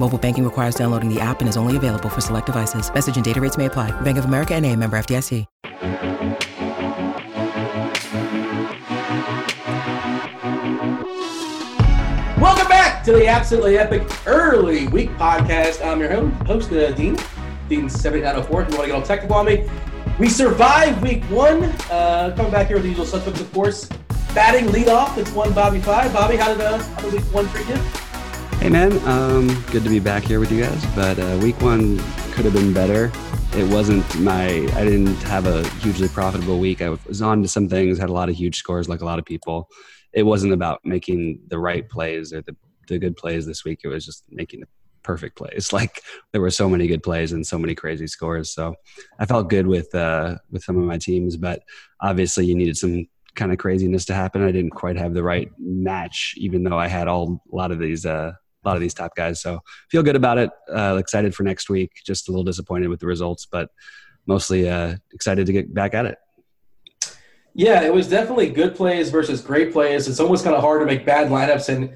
Mobile banking requires downloading the app and is only available for select devices. Message and data rates may apply. Bank of America and member FDIC. Welcome back to the Absolutely Epic Early Week Podcast. I'm your host, uh, Dean, Dean7904. If you want to get all technical on me, we survived week one. Uh, coming back here with the usual suspects, of course. Batting leadoff, it's one Bobby Five. Bobby, how did, uh, week one treat you? Hey man, um, good to be back here with you guys. But uh, week one could have been better. It wasn't my. I didn't have a hugely profitable week. I was on to some things, had a lot of huge scores, like a lot of people. It wasn't about making the right plays or the the good plays this week. It was just making the perfect plays. Like there were so many good plays and so many crazy scores. So I felt good with uh, with some of my teams, but obviously you needed some kind of craziness to happen. I didn't quite have the right match, even though I had all a lot of these uh, a lot of these top guys. So feel good about it. Uh, excited for next week. Just a little disappointed with the results, but mostly uh, excited to get back at it. Yeah, it was definitely good plays versus great plays. It's almost kind of hard to make bad lineups, and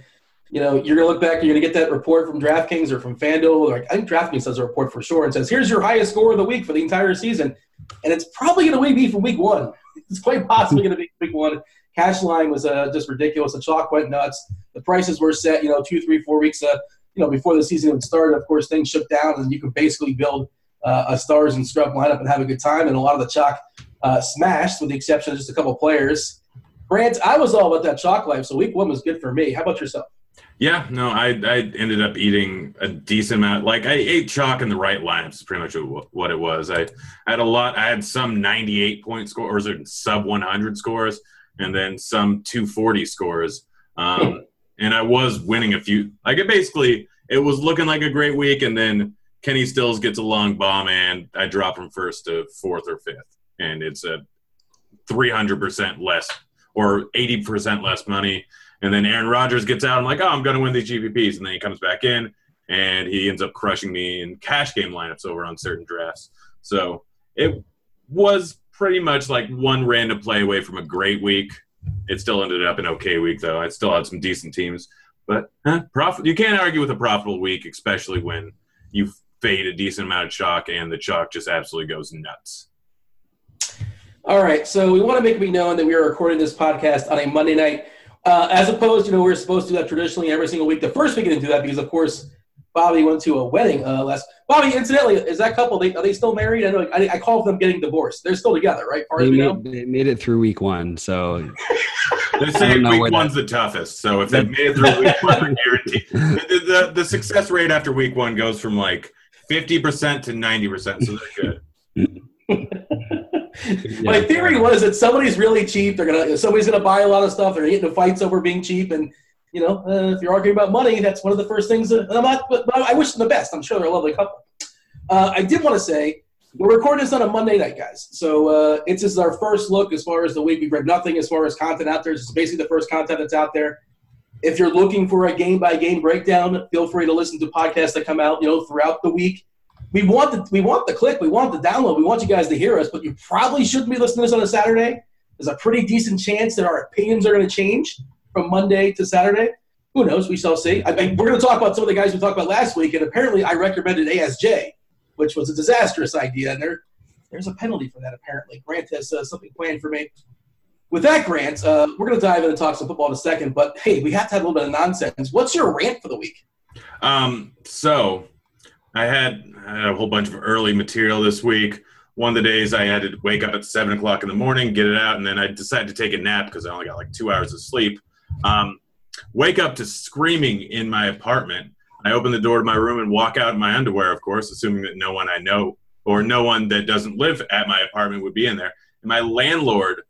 you know you're gonna look back you're gonna get that report from DraftKings or from FanDuel. Or I think DraftKings does a report for sure and says, "Here's your highest score of the week for the entire season," and it's probably gonna be from week one. It's quite possibly gonna be week one. Cash line was uh, just ridiculous. The chalk went nuts. The prices were set, you know, two, three, four weeks, uh, you know, before the season even started. Of course, things shook down, and you could basically build uh, a stars and scrub lineup and have a good time. And a lot of the chalk uh, smashed, with the exception of just a couple players. Grant, I was all about that chalk life, so week one was good for me. How about yourself? Yeah, no, I I ended up eating a decent amount. Like I ate chalk in the right lineups. Pretty much what it was. I, I had a lot. I had some 98 point scores or sub 100 scores, and then some 240 scores. Um, and I was winning a few. Like it basically, it was looking like a great week, and then Kenny Stills gets a long bomb, and I drop from first to fourth or fifth, and it's a 300 percent less or 80 percent less money. And then Aaron Rodgers gets out. I'm like, oh, I'm going to win these GPPs. And then he comes back in and he ends up crushing me in cash game lineups over on certain drafts. So it was pretty much like one random play away from a great week. It still ended up an okay week, though. I still had some decent teams. But huh, profit, you can't argue with a profitable week, especially when you fade a decent amount of chalk and the chalk just absolutely goes nuts. All right. So we want to make it be known that we are recording this podcast on a Monday night. Uh, as opposed, you know, we are supposed to do that traditionally every single week. The first week we didn't do that because, of course, Bobby went to a wedding uh, last. Bobby, incidentally, is that couple? They, are they still married? I know. I, I call them getting divorced. They're still together, right? Far They as we know. made, they made it through week one, so They say know week one's that- the toughest. So if they made it through week one, guaranteed. The, the, the success rate after week one goes from like 50% to 90%. So they're good. My theory was that somebody's really cheap. They're gonna somebody's gonna buy a lot of stuff. They're gonna into fights over being cheap, and you know, uh, if you're arguing about money, that's one of the first things. That, I'm not, but, I wish them the best. I'm sure they're a lovely couple. Uh, I did want to say we're recording this on a Monday night, guys. So uh, it's just our first look as far as the week. We've read nothing as far as content out there. It's basically the first content that's out there. If you're looking for a game by game breakdown, feel free to listen to podcasts that come out, you know, throughout the week. We want the we want the click, we want the download, we want you guys to hear us, but you probably shouldn't be listening to this on a Saturday. There's a pretty decent chance that our opinions are going to change from Monday to Saturday. Who knows? We shall see. I mean, we're going to talk about some of the guys we talked about last week, and apparently I recommended ASJ, which was a disastrous idea, and there there's a penalty for that. Apparently, Grant has uh, something planned for me. With that, Grant, uh, we're going to dive in and talk some football in a second. But hey, we have to have a little bit of nonsense. What's your rant for the week? Um, so I had, I had a whole bunch of early material this week. one of the days I had to wake up at seven o'clock in the morning, get it out, and then I decided to take a nap because I only got like two hours of sleep. Um, wake up to screaming in my apartment. I open the door to my room and walk out in my underwear, of course, assuming that no one I know or no one that doesn't live at my apartment would be in there. And my landlord,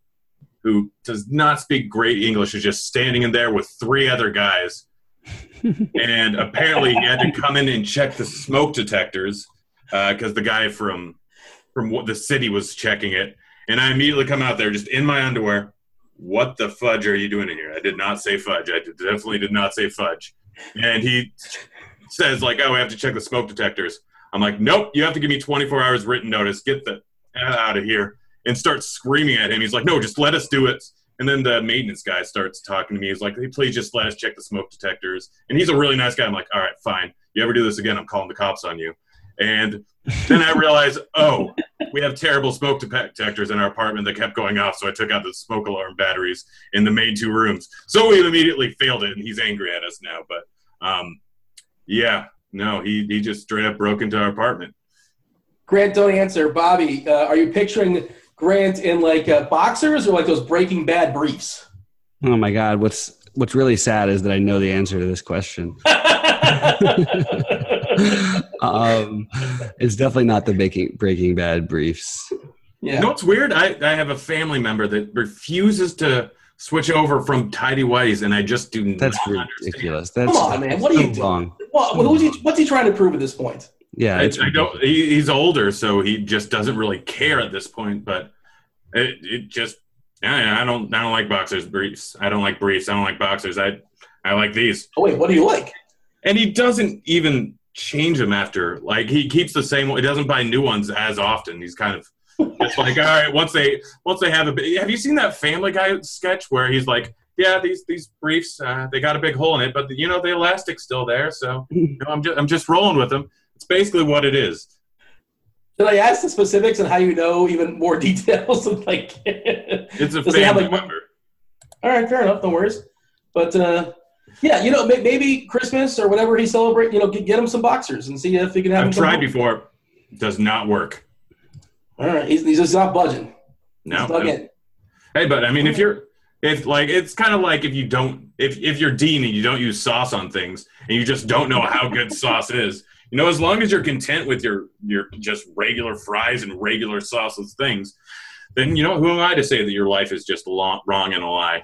who does not speak great English, is just standing in there with three other guys. And apparently, he had to come in and check the smoke detectors because uh, the guy from from what the city was checking it. And I immediately come out there just in my underwear. What the fudge are you doing in here? I did not say fudge. I definitely did not say fudge. And he says like, "Oh, I have to check the smoke detectors." I'm like, "Nope, you have to give me 24 hours written notice. Get the out of here!" And start screaming at him. He's like, "No, just let us do it." And then the maintenance guy starts talking to me. He's like, hey, "Please just let us check the smoke detectors." And he's a really nice guy. I'm like, "All right, fine. You ever do this again, I'm calling the cops on you." And then I realized, oh, we have terrible smoke detectors in our apartment that kept going off. So I took out the smoke alarm batteries in the main two rooms. So we immediately failed it, and he's angry at us now. But um, yeah, no, he he just straight up broke into our apartment. Grant, don't answer. Bobby, uh, are you picturing Grant in like uh, boxers or like those Breaking Bad briefs? Oh my God, what's what's really sad is that I know the answer to this question. um, it's definitely not the Breaking Breaking Bad briefs. Yeah. You know what's weird? I, I have a family member that refuses to switch over from tidy whities, and I just do That's not ridiculous. That's Come on, man. What are you doing? Well, who's he, what's he trying to prove at this point? Yeah, I, I don't. He, he's older, so he just doesn't really care at this point. But it, it just, I, I don't, I don't like boxers briefs. I don't like briefs. I don't like boxers. I, I like these. Oh wait, what do you like? And he doesn't even change them after. Like he keeps the same. One, he doesn't buy new ones as often. He's kind of it's like all right. Once they once they have a. Have you seen that Family Guy sketch where he's like, yeah, these these briefs uh, they got a big hole in it, but the, you know the elastic's still there. So you know, I'm just I'm just rolling with them. It's basically what it is. Did I ask the specifics and how you know even more details? like, it's a family have, like, member. All right, fair enough. No worries. But uh, yeah, you know, maybe Christmas or whatever he celebrate. You know, get, get him some boxers and see if he can have. I've tried before. Does not work. All right, he's, he's just not budging. No. no. Hey, but I mean, if you're if like it's kind of like if you don't if if you're Dean and you don't use sauce on things and you just don't know how good sauce is, you know, as long as you're content with your your just regular fries and regular sauceless things, then you know who am I to say that your life is just long, wrong and a lie?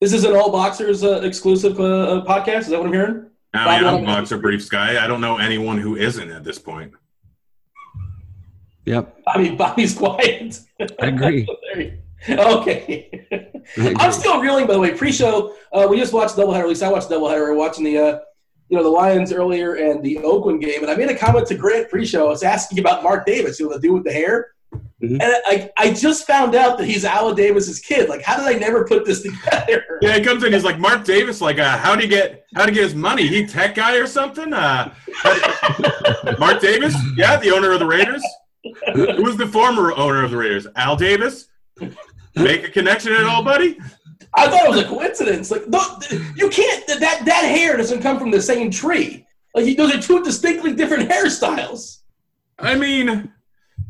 This is an all boxers uh, exclusive uh, uh, podcast. Is that what I'm hearing? I mean, I'm a boxer briefs guy. I don't know anyone who isn't at this point. Yep. I mean, Bobby's quiet. I agree. okay. I I'm still reeling, by the way. Pre-show, uh, we just watched doubleheader. At least I watched doubleheader. We're watching the, uh, you know, the Lions earlier and the Oakland game, and I made a comment to Grant pre-show. I was asking about Mark Davis, you know, the dude with the hair. Mm-hmm. And I, I just found out that he's Al Davis's kid. Like, how did I never put this together? Yeah, he comes in. He's like Mark Davis. Like, uh, how do you get how to get his money? He tech guy or something? Uh, Mark Davis? Yeah, the owner of the Raiders. Who was the former owner of the Raiders? Al Davis. Make a connection at all, buddy? I thought it was a coincidence. Like, you can't. That that hair doesn't come from the same tree. Like, those are two distinctly different hairstyles. I mean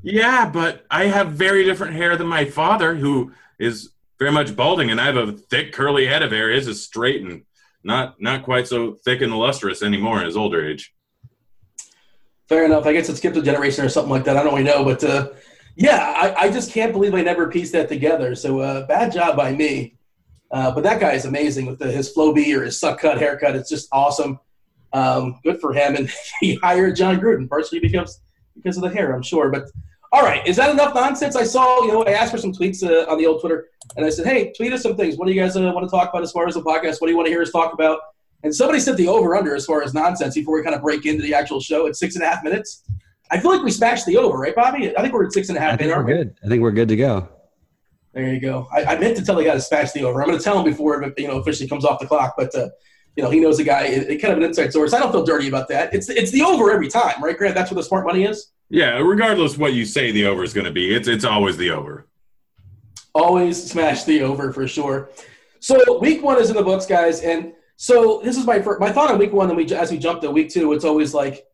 yeah, but I have very different hair than my father, who is very much balding, and I have a thick curly head of hair. His is straight and not not quite so thick and lustrous anymore in his older age. Fair enough. I guess it skipped a generation or something like that. I don't really know, but uh, yeah, I, I, just can't believe I never pieced that together. So uh, bad job by me. Uh, but that guy is amazing with the, his Flowbee or his suck cut haircut. It's just awesome. Um, good for him. And he hired Jon Gruden partially because because of the hair, I'm sure. But all right, is that enough nonsense? I saw, you know, I asked for some tweets uh, on the old Twitter, and I said, hey, tweet us some things. What do you guys uh, want to talk about as far as the podcast? What do you want to hear us talk about? And somebody said the over under as far as nonsense before we kind of break into the actual show at six and a half minutes. I feel like we smashed the over, right, Bobby? I think we're at six and a half. I think we're good. I think we're good to go. There you go. I, I meant to tell the guy to smash the over. I'm going to tell him before it, you know, officially comes off the clock. But uh, you know, he knows the guy. It, it, kind of an inside source. I don't feel dirty about that. It's it's the over every time, right, Grant? That's what the smart money is. Yeah, regardless what you say the over is going to be, it's it's always the over. Always smash the over for sure. So week one is in the books, guys, and so this is my first, my thought on week one. And we as we jump to week two, it's always like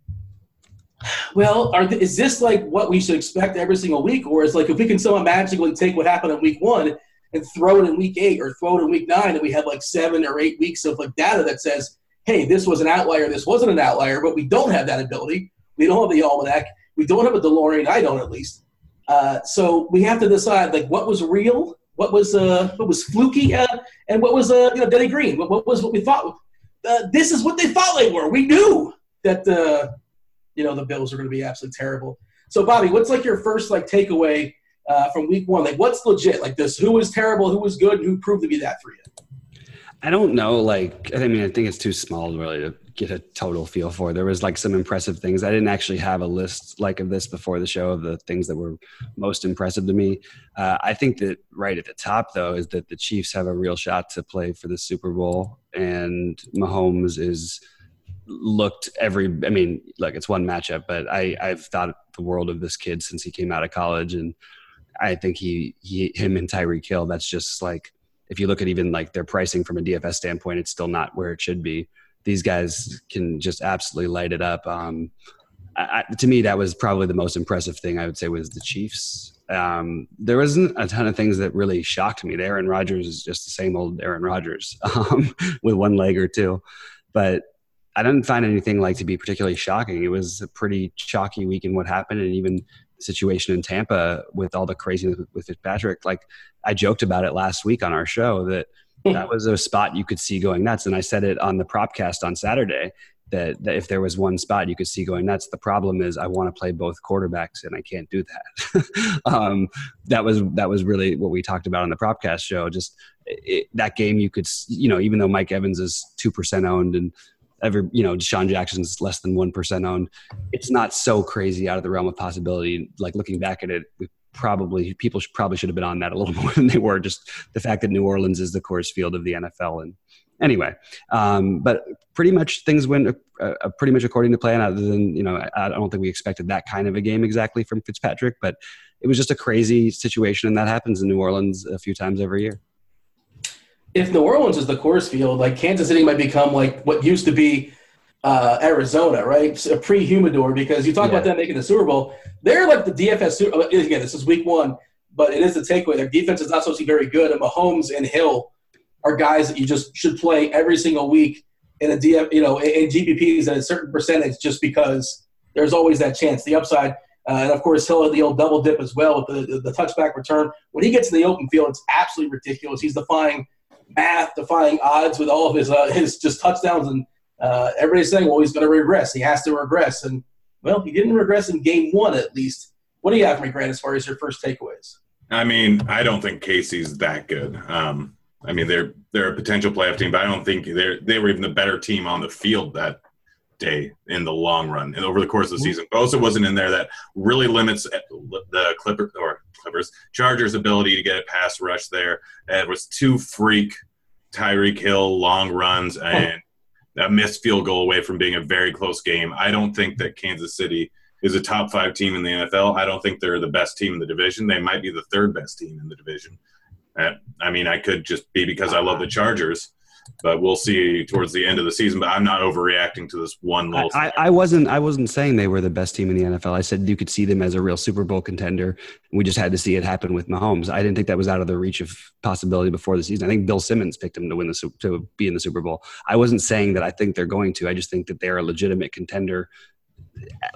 Well, are, is this like what we should expect every single week, or is like if we can somehow magically take what happened in week one and throw it in week eight or throw it in week nine, and we have like seven or eight weeks of like data that says, hey, this was an outlier, this wasn't an outlier, but we don't have that ability. We don't have the almanac. We don't have a DeLorean. I don't, at least. Uh, so we have to decide like what was real, what was uh, what was fluky, uh, and what was uh, you know Denny Green. What, what was what we thought. Uh, this is what they thought they were. We knew that uh, you know the Bills are going to be absolutely terrible. So Bobby, what's like your first like takeaway uh, from Week One? Like what's legit? Like this, who was terrible, who was good, who proved to be that for you? I don't know. Like, I mean, I think it's too small really to get a total feel for. There was like some impressive things. I didn't actually have a list like of this before the show of the things that were most impressive to me. Uh, I think that right at the top though is that the Chiefs have a real shot to play for the Super Bowl, and Mahomes is looked every. I mean, look, it's one matchup, but I I've thought the world of this kid since he came out of college, and I think he he him and Tyreek Hill That's just like if you look at even like their pricing from a DFS standpoint, it's still not where it should be. These guys can just absolutely light it up. Um, I, to me, that was probably the most impressive thing I would say was the Chiefs. Um, there wasn't a ton of things that really shocked me. Aaron Rodgers is just the same old Aaron Rodgers um, with one leg or two, but I didn't find anything like to be particularly shocking. It was a pretty chalky week in what happened, and even situation in Tampa with all the craziness with, with Fitzpatrick. Like I joked about it last week on our show that hmm. that was a spot you could see going nuts. And I said it on the propcast on Saturday that, that if there was one spot you could see going nuts, the problem is I want to play both quarterbacks and I can't do that. um, that was that was really what we talked about on the propcast show. Just it, that game, you could you know even though Mike Evans is two percent owned and every you know DeSean Jackson's less than one percent owned. It's not so crazy out of the realm of possibility. Like looking back at it, probably people should, probably should have been on that a little more than they were. Just the fact that New Orleans is the Coors Field of the NFL, and anyway, um, but pretty much things went uh, uh, pretty much according to plan. Other than you know, I, I don't think we expected that kind of a game exactly from Fitzpatrick, but it was just a crazy situation, and that happens in New Orleans a few times every year if New Orleans is the Coors Field, like Kansas City might become like what used to be uh, Arizona, right? A pre-humidor because you talk yeah. about them making the Super Bowl. They're like the DFS. Again, this is week one, but it is the takeaway. Their defense is not supposed to be very good, and Mahomes and Hill are guys that you just should play every single week in a DF, you know, in GPPs at a certain percentage, just because there's always that chance. The upside. Uh, and of course, Hill had the old double dip as well with the, the, the touchback return. When he gets in the open field, it's absolutely ridiculous. He's defying math defying odds with all of his uh, his just touchdowns and uh, everybody's saying well he's going to regress. He has to regress. And well he didn't regress in game one at least. What do you have for me grant as far as your first takeaways? I mean i don't think KC's that good. Um, i mean they're they're a potential playoff team but i don't think they're they were even the better team on the field that day in the long run and over the course of the season. Bosa wasn't in there. That really limits the Clipper or Clippers Chargers' ability to get a pass rush there. It was two freak Tyreek Hill long runs and a missed field goal away from being a very close game. I don't think that Kansas City is a top five team in the NFL. I don't think they're the best team in the division. They might be the third best team in the division. Uh, I mean, I could just be because I love the Chargers but we'll see towards the end of the season. But I'm not overreacting to this one little. I, I, wasn't. I wasn't saying they were the best team in the NFL. I said you could see them as a real Super Bowl contender. We just had to see it happen with Mahomes. I didn't think that was out of the reach of possibility before the season. I think Bill Simmons picked them to win the to be in the Super Bowl. I wasn't saying that I think they're going to. I just think that they're a legitimate contender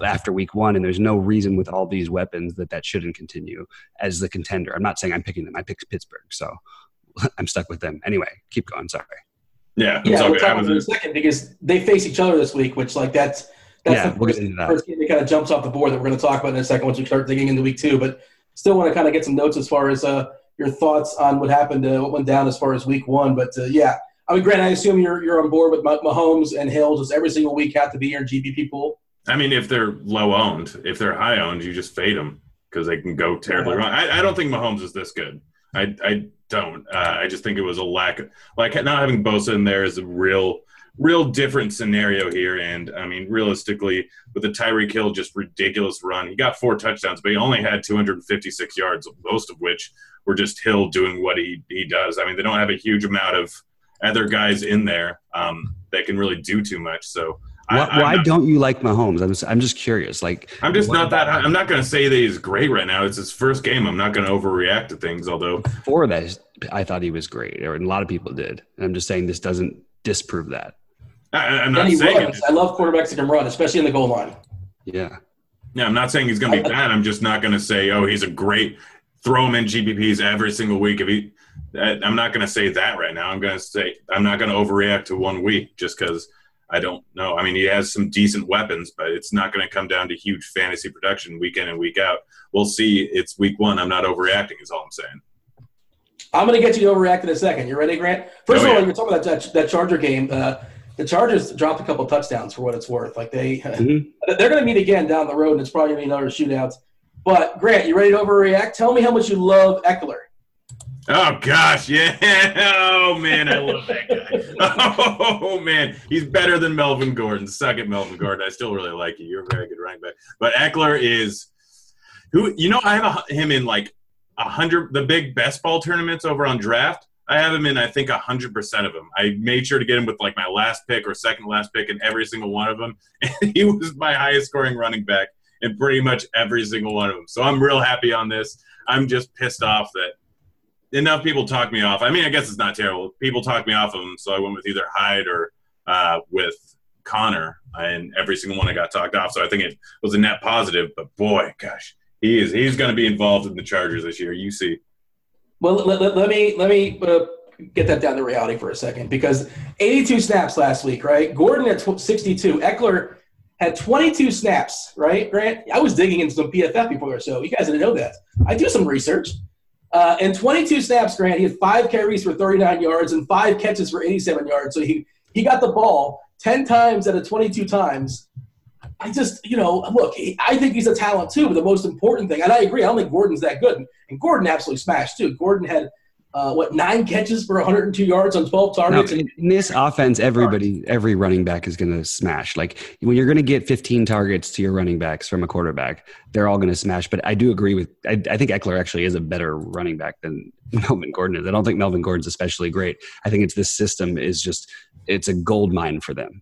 after week one and there's no reason with all these weapons that that shouldn't continue as the contender i'm not saying i'm picking them i picked pittsburgh so i'm stuck with them anyway keep going sorry yeah, yeah, we'll talk about in a second because they face each other this week, which like that's that's yeah, the first, we'll first game that kind of jumps off the board that we're going to talk about in a second once we start digging into week two. But still want to kind of get some notes as far as uh, your thoughts on what happened, uh, what went down as far as week one. But uh, yeah, I mean, Grant, I assume you're you're on board with Mahomes and Hill. Just every single week have to be your GPP pool. I mean, if they're low owned, if they're high owned, you just fade them because they can go terribly wrong. I, I don't think Mahomes is this good. I, I don't. Uh, I just think it was a lack of like not having Bosa in there is a real real different scenario here. And I mean, realistically, with the Tyreek Hill just ridiculous run, he got four touchdowns, but he only had 256 yards, most of which were just Hill doing what he he does. I mean, they don't have a huge amount of other guys in there um, that can really do too much. So Why, I, why not, don't you like Mahomes? I'm just, I'm just curious. Like, I'm just not that. I'm not going to say that he's great right now. It's his first game. I'm not going to overreact to things. Although before that, I thought he was great, or a lot of people did. And I'm just saying this doesn't disprove that. I, am not saying. Runs. I love quarterbacks that can run, especially in the goal line. Yeah. Yeah, I'm not saying he's going to be bad. I'm just not going to say, oh, he's a great. Throw him in GPPs every single week. If he, I'm not going to say that right now. I'm going to say I'm not going to overreact to one week just because I don't know. I mean, he has some decent weapons, but it's not going to come down to huge fantasy production week in and week out. We'll see. It's week one. I'm not overreacting. Is all I'm saying. I'm going to get you to overreact in a second. You ready, Grant? First oh, of all, yeah. you're talking about that, that Charger game. Uh, the Chargers dropped a couple touchdowns for what it's worth. Like they, mm-hmm. they're going to meet again down the road, and it's probably going to be another shootout. But Grant, you ready to overreact? Tell me how much you love Ekeler. Oh gosh, yeah. Oh man, I love that guy. Oh man, he's better than Melvin Gordon. Suck it, Melvin Gordon. I still really like you. You're a very good running back. But Ekeler is who you know. I have a, him in like a hundred the big best ball tournaments over on draft. I have him in I think a hundred percent of them. I made sure to get him with like my last pick or second last pick in every single one of them. And he was my highest scoring running back in pretty much every single one of them. So I'm real happy on this. I'm just pissed off that enough people talk me off. I mean, I guess it's not terrible. People talk me off of him, so I went with either Hyde or uh, with Conner, and every single one I got talked off. So I think it was a net positive. But boy, gosh, he is he's going to be involved in the Chargers this year. You see. Well, let, let, let me let me uh, get that down to reality for a second because 82 snaps last week, right? Gordon at 62. Ekeler had 22 snaps, right, Grant? I was digging into some PFF before so. You guys didn't know that. I do some research. Uh, and 22 snaps, Grant, he had five carries for 39 yards and five catches for 87 yards. So he, he got the ball 10 times out of 22 times. I just, you know, look, he, I think he's a talent too, but the most important thing, and I agree, I don't think Gordon's that good. And Gordon absolutely smashed too. Gordon had uh, what nine catches for 102 yards on 12 targets. Now, in this offense, everybody, every running back is going to smash. Like when you're going to get 15 targets to your running backs from a quarterback, they're all going to smash. But I do agree with. I, I, think Ekeler actually is a better running back than Melvin Gordon is. I don't think Melvin Gordon's especially great. I think it's this system is just it's a gold mine for them.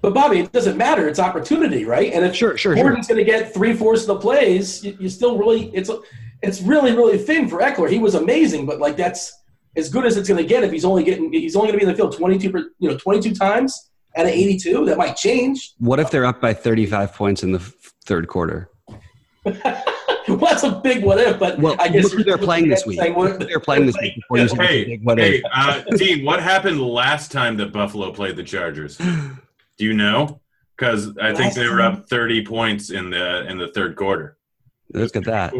But Bobby, it doesn't matter. It's opportunity, right? And if sure, sure, Gordon's sure. going to get three fourths of the plays, you, you still really it's it's really really thin for Ekeler. He was amazing, but like that's as good as it's going to get if he's only getting he's only going to be in the field 22 you know 22 times out of 82. That might change. What if they're up by 35 points in the third quarter? well, that's a big what if, but well, I guess who they're playing this week. What, they're playing this week before you hey, hey, uh, Dean, what happened last time that Buffalo played the Chargers? Do you know? Because I think they were up 30 points in the in the third quarter. Look at that.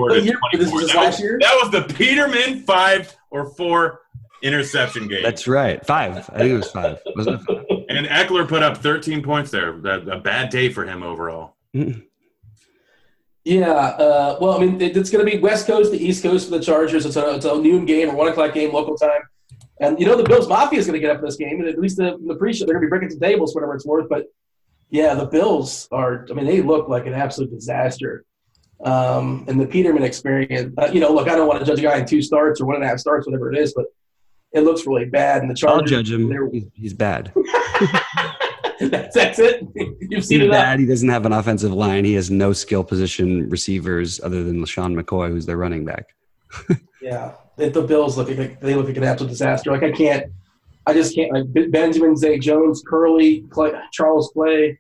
This was that, was, that was the Peterman five or four interception game. That's right. Five. I think it was five. Wasn't it five? And Ekeler put up 13 points there. A, a bad day for him overall. Yeah. Uh, well, I mean, it, it's going to be West Coast to East Coast for the Chargers. It's a, it's a noon game or one o'clock game local time. And, you know, the Bills Mafia is going to get up in this game. And at least the, the pre-show, they're going to be breaking some tables, whatever it's worth. But, yeah, the Bills are, I mean, they look like an absolute disaster. Um, and the Peterman experience, uh, you know, look, I don't want to judge a guy in two starts or one and a half starts, whatever it is, but it looks really bad. And the Chargers, I'll judge him. He's, he's bad. that's, that's it. You've seen he's it. Bad. He doesn't have an offensive line. He has no skill position receivers other than LeSean McCoy, who's their running back. yeah, the, the Bills look like they look like an absolute disaster. Like I can't, I just can't. Like Benjamin, Zay Jones, Curley, Clay, Charles Clay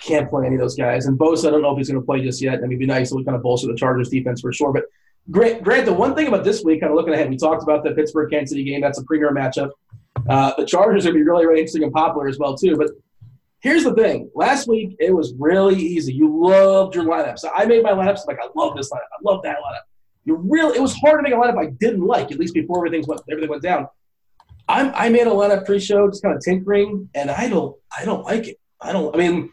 can't play any of those guys. And Bosa, I don't know if he's going to play just yet. I mean, it'd be nice to kind of bolster the Chargers defense for sure. But Grant, Grant, the one thing about this week, kind of looking ahead, we talked about the Pittsburgh Kansas City game. That's a premier matchup. Uh, the Chargers are going to be really, really interesting and popular as well, too. But here's the thing last week, it was really easy. You loved your lineup. So I made my lineups like, I love this lineup. I love that lineup. You really, it was hard to make a lineup I didn't like, at least before everything went, everything went down. I'm, I made a lineup pre-show, just kind of tinkering, and I don't, I don't like it. I don't. I mean,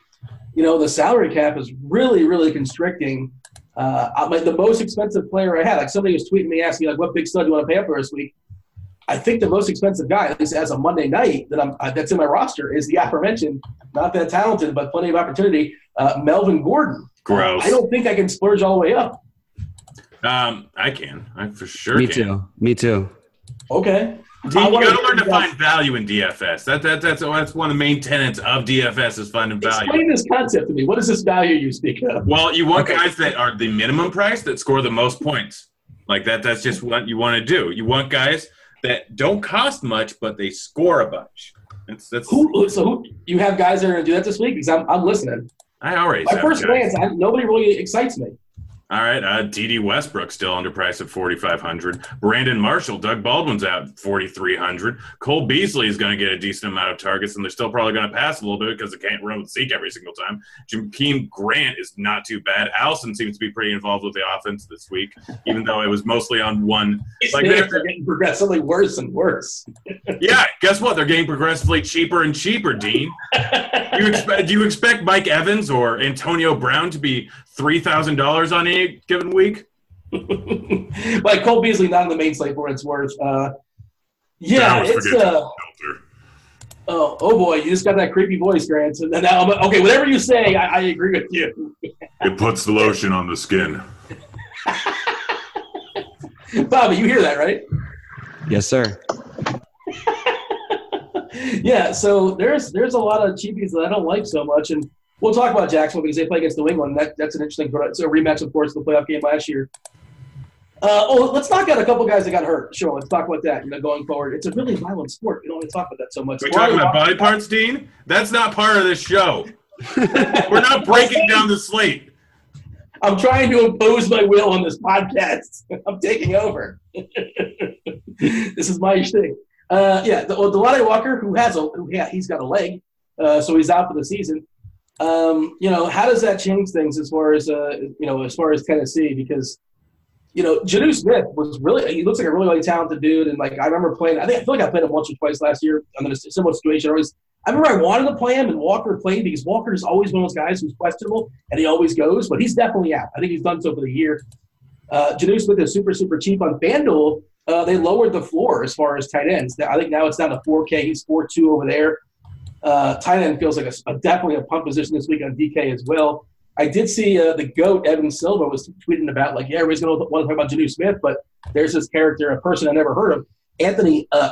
you know, the salary cap is really, really constricting. Uh, like the most expensive player I had, like somebody was tweeting me asking like, "What big stud do you want to pay up for this week?" I think the most expensive guy, at least as a Monday night that I'm uh, that's in my roster, is the aforementioned, not that talented, but plenty of opportunity, uh, Melvin Gordon. Gross. I don't think I can splurge all the way up. Um, I can. I for sure. Me can. too. Me too. Okay. You got to learn to find value in DFS. That, that, that's, oh, that's one of the main tenets of DFS is finding value. Explain this concept to me. What is this value you speak of? Well, you want okay. guys that are the minimum price that score the most points. Like that. That's just what you want to do. You want guys that don't cost much, but they score a bunch. It's, that's who, so who, you have guys that are going to do that this week? Because I'm, I'm listening. I already. My first glance, I, nobody really excites me. All right, uh, Dede Westbrook still underpriced at 4,500. Brandon Marshall, Doug Baldwin's at 4,300. Cole Beasley is going to get a decent amount of targets, and they're still probably going to pass a little bit because they can't run with Zeke every single time. Jakeem Grant is not too bad. Allison seems to be pretty involved with the offense this week, even though it was mostly on one. like they're, they're getting progressively worse and worse. yeah, guess what? They're getting progressively cheaper and cheaper, Dean. you expect? Do you expect Mike Evans or Antonio Brown to be three thousand dollars on any given week. like Cole Beasley, not in the main slate for what it's worth. Uh, yeah, it's uh, oh, oh boy, you just got that creepy voice, Grant. And now, I'm, okay, whatever you say, I, I agree with you. it puts the lotion on the skin. Bobby, you hear that, right? Yes, sir. yeah, so there's there's a lot of cheapies that I don't like so much, and We'll talk about Jacksonville because they play against New England. That, that's an interesting. It's a rematch, of course, the playoff game last year. Uh, oh, let's knock out a couple guys that got hurt. Sure, let's talk about that. You know, going forward, it's a really violent sport. We don't want to talk about that so much. We're talking about body parts, Dean. That's not part of this show. We're not breaking down the slate. I'm trying to impose my will on this podcast. I'm taking over. this is my thing. Uh, yeah, Delanie Walker, who has a, yeah, he's got a leg, uh, so he's out for the season um, you know, how does that change things as far as uh, you know, as far as Tennessee? Because you know, Jonnu Smith was really he looks like a really, really talented dude, and like I remember playing. I think I feel like I played him once or twice last year. I'm in a similar situation. I always I remember I wanted to play him, and Walker played because Walker is always one of those guys who's questionable, and he always goes, but he's definitely out. I think he's done so for the year. Uh, Jonnu Smith is super, super cheap on FanDuel. Uh, they lowered the floor as far as tight ends. I think now it's down to 4K. He's 4-2 over there. Uh, tight end feels like a, a, definitely a punt position this week on DK as well. I did see uh, the GOAT, Evan Silva, was tweeting about, like, yeah, everybody's going to want to talk about Jonnu Smith, but there's this character, a person I never heard of. Anthony uh,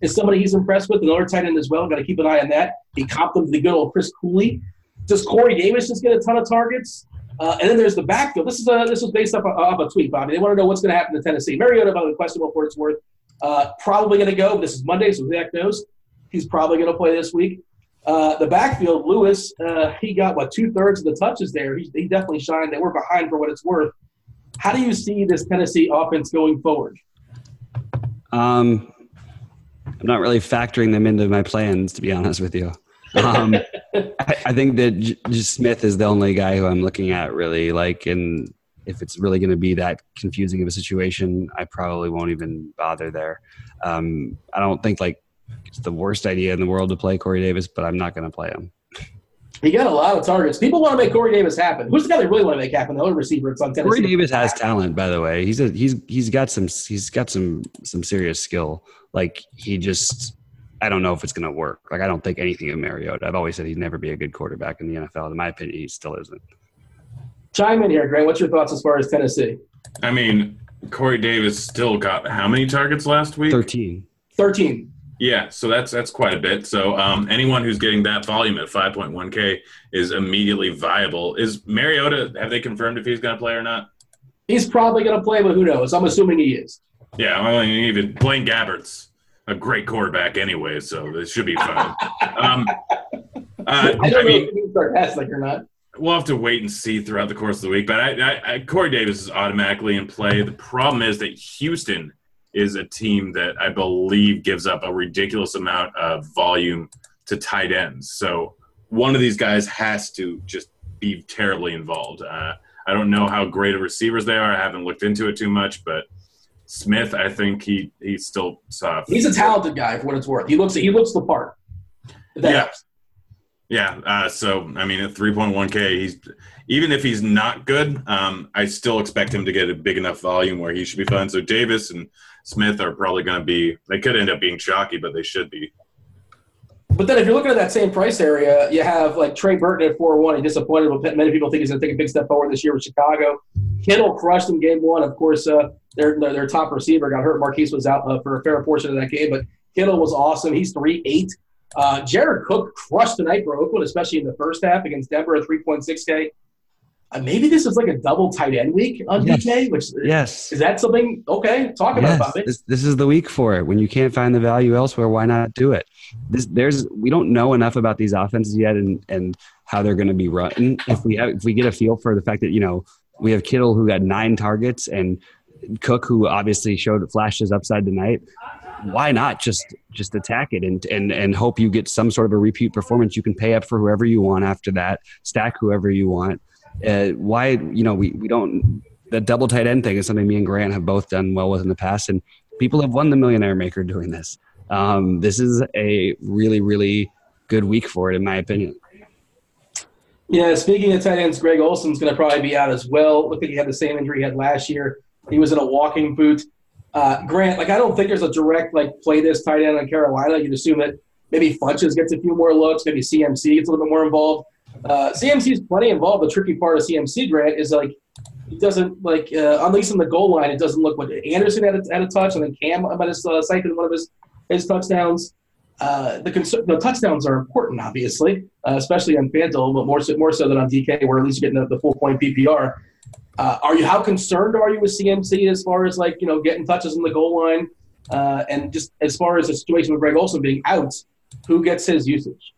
is somebody he's impressed with, another tight end as well. Got to keep an eye on that. He copped him to the good old Chris Cooley. Does Corey Davis just get a ton of targets? Uh, and then there's the backfield. This is a, this was based off, off a tweet, Bobby. They want to know what's going to happen to Tennessee. Mariota, about the questionable for its worth, uh, probably going to go. This is Monday, so Zach knows he's probably going to play this week. Uh, the backfield, Lewis, uh, he got what two thirds of the touches there. He, he definitely shined. They were behind for what it's worth. How do you see this Tennessee offense going forward? Um, I'm not really factoring them into my plans, to be honest with you. Um, I, I, think that J- J- Smith is the only guy who I'm looking at really like, and if it's really going to be that confusing of a situation, I probably won't even bother there. Um, I don't think like it's the worst idea in the world to play Corey Davis, but I'm not going to play him. He got a lot of targets. People want to make Corey Davis happen. Who's the guy they really want to make happen? The other receiver. It's on Tennessee. Corey Davis has talent, by the way. He's a, he's he's got some he's got some some serious skill. Like he just I don't know if it's going to work. Like I don't think anything of Mariota. I've always said he'd never be a good quarterback in the NFL. In my opinion, he still isn't. Chime in here, Grant. What's your thoughts as far as Tennessee? I mean, Corey Davis still got how many targets last week? Thirteen. Thirteen. Yeah, so that's that's quite a bit. So um, anyone who's getting that volume at 5.1k is immediately viable. Is Mariota? Have they confirmed if he's going to play or not? He's probably going to play, but who knows? I'm assuming he is. Yeah, I mean, even Blaine Gabbert's a great quarterback anyway, so it should be fine. um, uh, I don't I know mean, if he's sarcastic or not. We'll have to wait and see throughout the course of the week. But I, I, I, Corey Davis is automatically in play. The problem is that Houston is a team that I believe gives up a ridiculous amount of volume to tight ends. So one of these guys has to just be terribly involved. Uh, I don't know how great of receivers they are. I haven't looked into it too much, but Smith, I think he he's still soft. He's a talented guy for what it's worth. He looks he looks the part. yeah. Helps. Yeah. Uh, so I mean, at 3.1K, he's even if he's not good, um, I still expect him to get a big enough volume where he should be fine. So Davis and Smith are probably going to be. They could end up being chalky, but they should be. But then, if you're looking at that same price area, you have like Trey Burton at four one. He disappointed, but many people think he's going to take a big step forward this year with Chicago. Kittle crushed in game one. Of course, uh, their, their, top receiver got hurt. Marquise was out uh, for a fair portion of that game, but Kittle was awesome. He's three eight. Uh, Jared Cook crushed tonight for Oakland, especially in the first half against Denver at 3.6K. Uh, maybe this is like a double tight end week on yes. DK, which yes, is that something? Okay, talk yes. about it. This, this, is the week for it. When you can't find the value elsewhere, why not do it? This, there's we don't know enough about these offenses yet, and and how they're going to be run. If we have, if we get a feel for the fact that you know we have Kittle who got nine targets and Cook who obviously showed flashes upside tonight, why not just just attack it and and and hope you get some sort of a repeat performance? You can pay up for whoever you want after that, stack whoever you want uh, why you know we we don't the double tight end thing is something me and Grant have both done well with in the past, and people have won the Millionaire Maker doing this. Um, this is a really really good week for it, in my opinion. Yeah, speaking of tight ends, Greg Olsen's going to probably be out as well. Look like he had the same injury he had last year. He was in a walking boot. Uh, Grant, like I don't think there's a direct like play this tight end on Carolina. You'd assume that maybe Funchess gets a few more looks, maybe CMC gets a little bit more involved. Uh, CMC is plenty involved. The tricky part of CMC Grant is like he doesn't like uh, at least in the goal line. It doesn't look like Anderson had a, had a touch, and then Cam might have uh, siphoned one of his his touchdowns. Uh, the, cons- the touchdowns are important, obviously, uh, especially on Fanduel, but more so, more so than on DK, where at least you're getting the, the full point PPR. Uh, are you how concerned are you with CMC as far as like you know getting touches on the goal line, uh, and just as far as the situation with Greg Olsen being out, who gets his usage?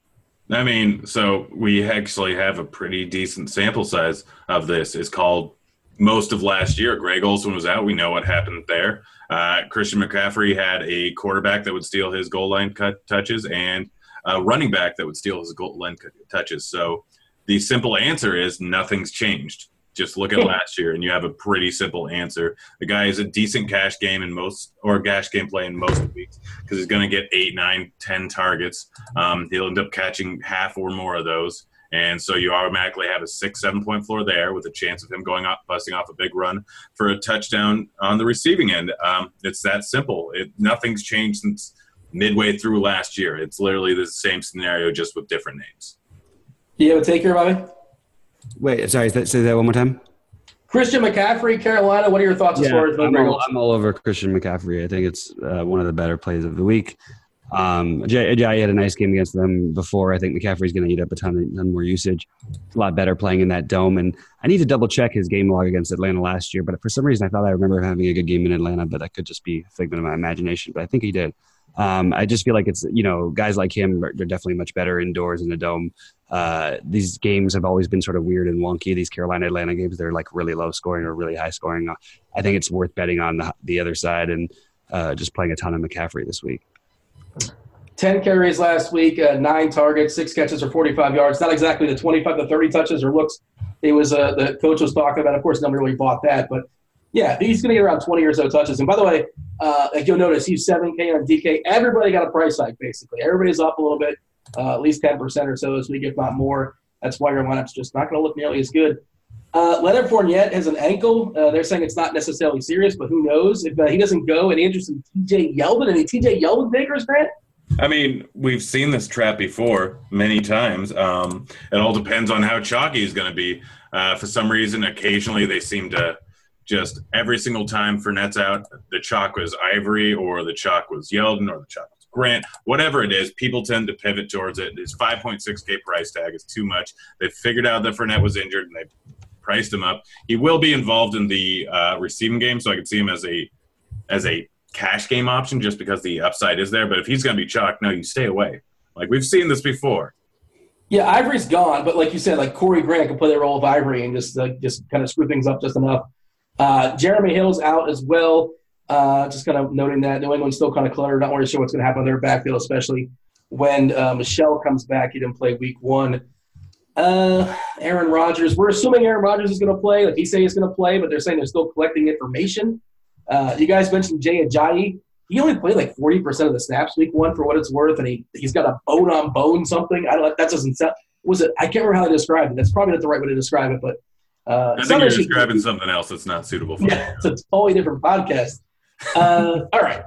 I mean, so we actually have a pretty decent sample size of this. It's called most of last year. Greg Olsen was out. We know what happened there. Uh, Christian McCaffrey had a quarterback that would steal his goal line cut touches and a running back that would steal his goal line touches. So the simple answer is nothing's changed. Just look at last year, and you have a pretty simple answer. The guy is a decent cash game in most, or cash game play in most weeks because he's going to get eight, nine, ten targets. Um, he'll end up catching half or more of those, and so you automatically have a six, seven point floor there with a chance of him going up, busting off a big run for a touchdown on the receiving end. Um, it's that simple. It, nothing's changed since midway through last year. It's literally the same scenario, just with different names. You have a take here, Bobby? Wait, sorry, say that one more time. Christian McCaffrey, Carolina. What are your thoughts yeah, as far as I'm all, I'm all, over Christian McCaffrey. I think it's uh, one of the better plays of the week. Um, Jay, Jay had a nice game against them before. I think McCaffrey's going to eat up a ton, of, ton more usage. It's a lot better playing in that dome. And I need to double check his game log against Atlanta last year. But for some reason, I thought I remember having a good game in Atlanta, but that could just be a figment of my imagination. But I think he did. Um, I just feel like it's you know guys like him are, they're definitely much better indoors in the dome. Uh, these games have always been sort of weird and wonky. These Carolina Atlanta games, they're like really low scoring or really high scoring. I think it's worth betting on the, the other side and uh, just playing a ton of McCaffrey this week. 10 carries last week, uh, nine targets, six catches for 45 yards. Not exactly the 25 to 30 touches or looks it was uh, the coach was talking about. Of course, nobody really bought that, but yeah, he's going to get around 20 or so touches. And by the way, uh, like you'll notice, he's 7K on DK. Everybody got a price hike, basically. Everybody's up a little bit, uh, at least 10% or so this week, if not more. That's why your lineup's just not going to look nearly as good. Uh, Leonard Fournette has an ankle. Uh, they're saying it's not necessarily serious, but who knows? If uh, he doesn't go, any interest in TJ Yeldon? Any TJ Yeldon takers, Grant? I mean, we've seen this trap before many times. Um, it all depends on how chalky he's going to be. Uh, for some reason, occasionally they seem to – just every single time Fournette's out, the chalk was Ivory or the chalk was Yeldon or the chalk Grant, whatever it is, people tend to pivot towards it. His 5.6K price tag is too much. They figured out that Fournette was injured and they priced him up. He will be involved in the uh, receiving game, so I could see him as a as a cash game option just because the upside is there. But if he's going to be chalk, no, you stay away. Like we've seen this before. Yeah, Ivory's gone, but like you said, like Corey Grant can play that role of Ivory and just uh, just kind of screw things up just enough. Uh, Jeremy Hill's out as well. Uh, just kind of noting that New England's still kind of cluttered. Not really sure what's going to happen in their backfield, especially when uh, Michel comes back. He didn't play week one. Uh, Aaron Rodgers. We're assuming Aaron Rodgers is going to play. Like he say he's going to play, but they're saying they're still collecting information. Uh, you guys mentioned Jay Ajayi. He only played like forty percent of the snaps week one, for what it's worth, and he he's got a bone on bone something. I don't. That doesn't sound. Was it? I can't remember how they described it. That's probably not the right way to describe it, but uh, I think you're describing something else that's not suitable for Yeah, it's a totally different podcast. Uh, all right.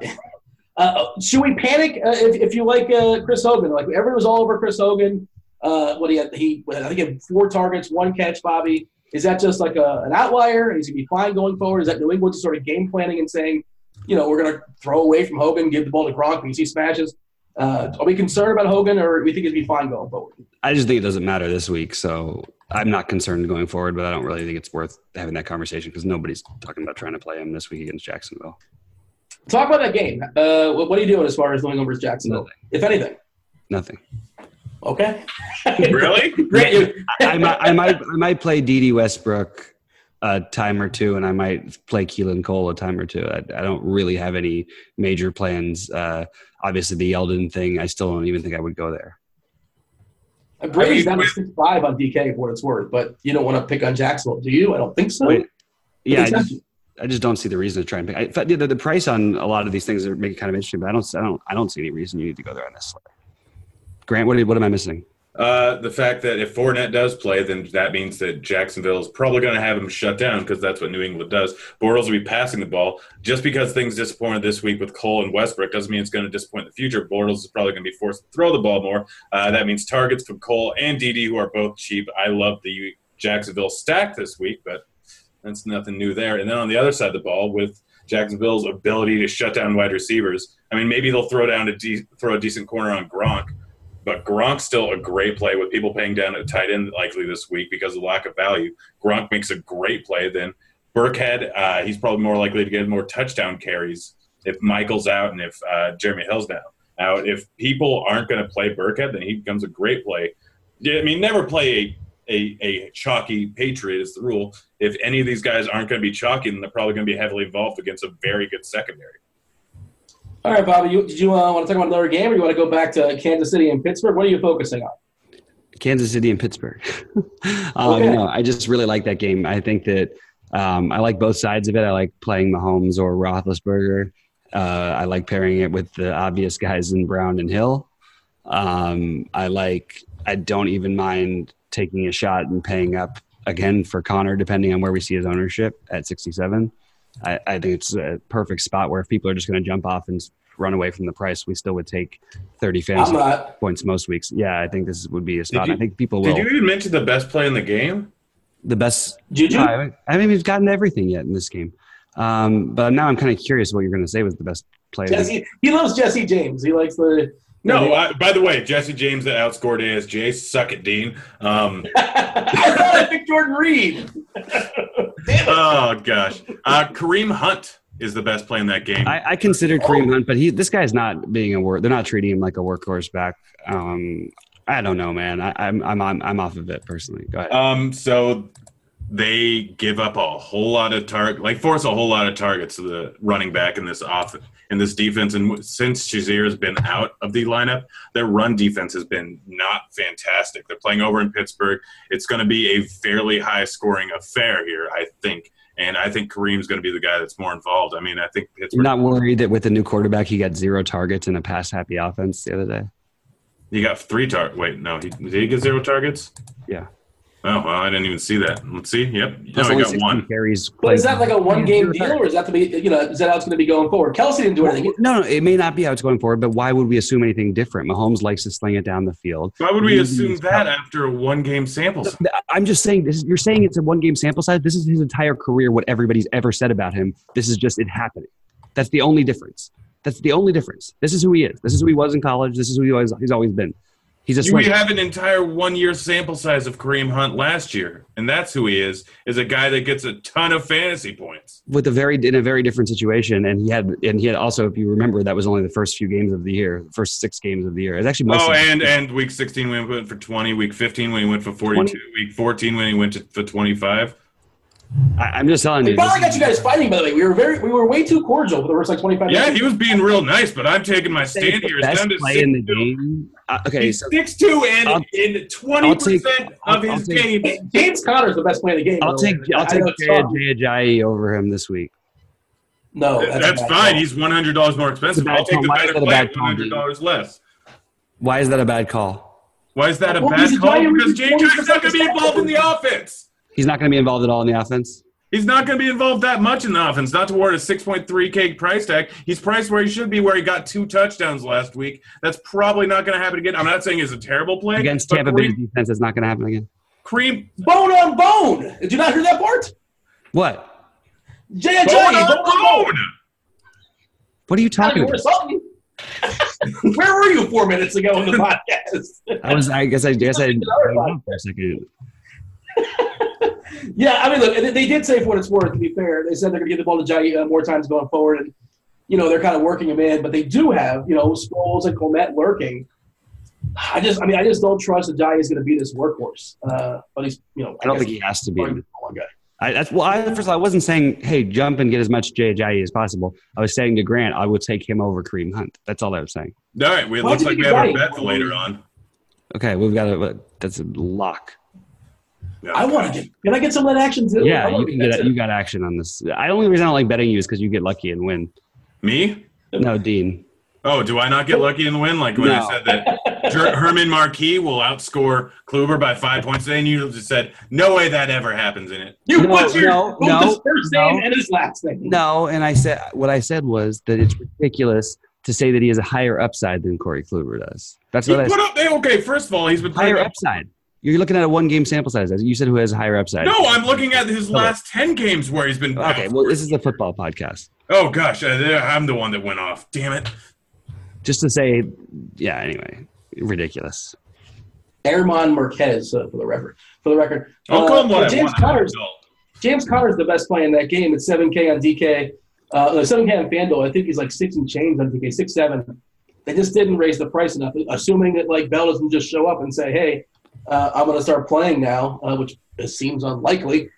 Uh, should we panic uh, if, if you like uh, Chris Hogan? Like everyone was all over Chris Hogan. Uh, what he had, he I think he had four targets, one catch. Bobby. Is that just like a, an outlier and he's to be fine going forward? Is that New England sort of game planning and saying, you know, we're going to throw away from Hogan, give the ball to Gronk you see smashes? Uh, are we concerned about Hogan or we think he'd be fine going forward? I just think it doesn't matter this week. So I'm not concerned going forward, but I don't really think it's worth having that conversation because nobody's talking about trying to play him this week against Jacksonville. Talk about that game. Uh, what, what, are you doing as far as New England versus Jacksonville, Nothing. if anything? Nothing. Okay. Really? Great. I, I might, I might, I might play Dede Westbrook a time or two, and I might play Keelan Cole a time or two. I, I don't really have any major plans. Uh, obviously, the Yeldon thing, I still don't even think I would go there. Brady's down to six five on DK for what it's worth, but you don't want to pick on Jacksonville, do you? I don't think so. Wait, yeah, I just, I just don't see the reason to try and pick. I, fact, the, the price on a lot of these things are make it kind of interesting, but I don't, I don't, I don't see any reason you need to go there on this. Grant, what, what am I missing? Uh, the fact that if Fournette does play, then that means that Jacksonville is probably going to have him shut down because that's what New England does. Bortles will be passing the ball. Just because things disappointed this week with Cole and Westbrook doesn't mean it's going to disappoint in the future. Bortles is probably going to be forced to throw the ball more. Uh, that means targets from Cole and DD, who are both cheap. I love the Jacksonville stack this week, but that's nothing new there. And then on the other side of the ball, with Jacksonville's ability to shut down wide receivers, I mean, maybe they'll throw down a de- throw a decent corner on Gronk. But Gronk's still a great play with people paying down at tight end likely this week because of lack of value. Gronk makes a great play. Then Burkhead, uh, he's probably more likely to get more touchdown carries if Michael's out and if uh, Jeremy Hill's down. Now, if people aren't going to play Burkhead, then he becomes a great play. I mean, never play a, a, a chalky Patriot is the rule. If any of these guys aren't going to be chalky, then they're probably going to be heavily involved against a very good secondary. All right, Bobby, you, did you uh, want to talk about another game or you want to go back to Kansas City and Pittsburgh? What are you focusing on? Kansas City and Pittsburgh. um, Okay. No, I just really like that game. I think that um, I like both sides of it. I like playing Mahomes or Roethlisberger. Uh, I like pairing it with the obvious guys in Brown and Hill. Um, I like. I don't even mind taking a shot and paying up again for Conner, depending on where we see his ownership at 67. I, I think it's a perfect spot where if people are just going to jump off and run away from the price, we still would take 30 fantasy not. points most weeks. Yeah, I think this would be a spot. you- I think people will. Did you even mention the best play in the game? the best. Juju? No, I haven't, I haven't even gotten everything yet in this game. Um, but now I'm kind of curious what you're going to say was the best play. Jesse, he loves Jesse James. He likes the. No, I, by the way, Jesse James that outscored ASJ. Suck it, Dean. Um, I thought I picked Jordan Reed. Damn it. oh gosh, uh, Kareem Hunt is the best play in that game. I, I considered Kareem Hunt, but he this guy's not being a work. They're not treating him like a workhorse back. Um, I don't know, man. I, I'm I'm I'm I'm off of it personally. Go ahead. Um, so they give up a whole lot of target, like force a whole lot of targets to the running back in this off in this defense. And since Shazier has been out of the lineup, their run defense has been not fantastic. They're playing over in Pittsburgh. It's going to be a fairly high scoring affair here, I think. And I think Kareem's going to be the guy that's more involved. I mean, I think You're not worried that with the new quarterback, he got zero targets in a pass happy offense the other day. He got three targets. Wait, no, he, did he get zero targets? Yeah, Oh, well, I didn't even see that. Let's see. Yep. No, That's he only got 16 one. carries. But is that like a one game deal, or is that to be you know is that how it's going to be going forward? Kelsey didn't do anything. No, no, it may not be how it's going forward, but why would we assume anything different? Mahomes likes to sling it down the field. Why would we Maybe assume he's that after a one game sample? size? I'm just saying this. Is, you're saying it's a one game sample size. This is his entire career. What everybody's ever said about him. This is just it happening. That's the only difference. That's the only difference. This is who he is. This is who he was in college. This is who he always, he's always been. He's a We have an entire one year sample size of Kareem Hunt last year, and that's who he is. Is a guy that gets a ton of fantasy points. with a very in a very different situation, and he had and he had also, if you remember, that was only the first few games of the year, the first six games of the year. It's actually. Oh, and and week sixteen when he went for twenty, week fifteen when he went for forty two, week fourteen when he went to, for twenty five. I, I'm just telling We you. finally got you guys fighting. By the way, we were very we were way too cordial for the first like twenty five. Yeah, he was being real nice, but I'm taking my stand the here. It's best down to play in the 6'2". game. Uh, okay, He's so six two and I'll- in twenty I'll percent I'll- of his I'll take- games. James Conner's the best player in the game. I'll take way. I'll take know Jay. Ajayi over him this week. No, that's, That's, fine. call. He's one hundred dollars more expensive. It's a bad I'll take the Why is better that a play bad call, one hundred dollars less. Why is that a bad call? Why is that a bad he's a guy call? Because was Jay Jay's not going to be involved in the offense. He's not going to be involved at all in the offense. He's not going to be involved that much in the offense, not to warrant a 6.3K price tag. He's priced where he should be, where he got two touchdowns last week. That's probably not going to happen again. I'm not saying it's a terrible play. Against but Tampa Bay's defense, it's not going to happen again. Cream bone on bone. Did you not hear that part? What? Jay bone on bone on bone. bone. What are you talking Where about? Where were you four minutes ago in the podcast? I was. I guess. I guess I. I Another don't know for a second. Yeah, I mean, look, they- they did say for what it's worth. To be fair, they said they're going to give the ball to Jai uh, more times going forward, and you know they're kind of working him in. But they do have you know Sproles and Comet lurking. I just, I mean, I just don't trust that Jai is going to be this workhorse. Uh, but he's, you know, I don't think he has to be. he's one guy. I, that's well. I, first of all, I wasn't saying, "Hey, jump and get as much Jay Ajayi as possible." I was saying to Grant, I would take him over Kareem Hunt. That's all I was saying. All right, we, it looks like we have our he's bet for later on. Okay, we've got a. That's a lock. Yeah. I want to get. Can I get some of that action too? Yeah, you can get. that's You got action on this. I only reason I don't like betting you is because you get lucky and win. me. No, Dean. Oh, do I not get lucky and win? Like when No. I said that Jer- Germán Márquez will outscore Kluber by five points today, and you just said, "No way that ever happens in it." You No, put your no, both no, his first no. name and his last name. No, and I said what I said was that it's ridiculous to say that he has a higher upside than Corey Kluber does. That's He what I put said. up. Okay, first of all, he's been Higher up- upside. You're looking at a one game sample size. You said who has a higher upside. No, I'm looking at his last ten games where he's been. Okay, well, this is a football podcast. Oh gosh, I, I'm the one that went off. Damn it. Just to say, yeah. Anyway, ridiculous. Germán Márquez uh, for the record. For the record, I'll Uh, call him what James want. Conner's James Conner's the best play in that game. It's 7K on DK. Uh, 7K on FanDuel. I think he's like six and change on DK, six seven. They just didn't raise the price enough, assuming that like Bell doesn't just show up and say, "Hey, uh, I'm going to start playing now," uh, which seems unlikely.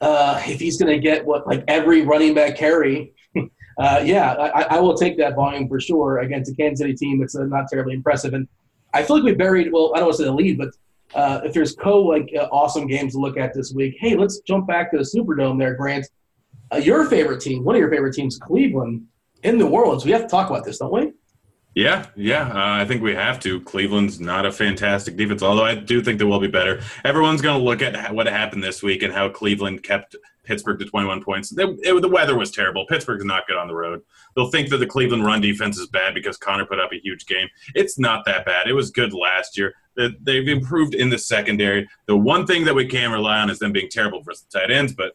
Uh, if he's going to get what like every running back carry, uh, yeah, I, I will take that volume for sure against a Kansas City team that's not terribly impressive. And I feel like we buried. Well, I don't want to say the lead, but uh, if there's co like uh, awesome games to look at this week, hey, let's jump back to the Superdome there, Grant. Your favorite team, one of your favorite teams, Cleveland, in New Orleans. We have to talk about this, don't we? Yeah, yeah, uh, I think we have to. Cleveland's not a fantastic defense, although I do think they will be better. Everyone's going to look at what happened this week and how Cleveland kept Pittsburgh to 21 points. They, it, the weather was terrible. Pittsburgh's not good on the road. They'll think that the Cleveland run defense is bad because Conner put up a huge game. It's not that bad. It was good last year. They- They've improved in the secondary. The one thing that we can rely on is them being terrible versus the tight ends, but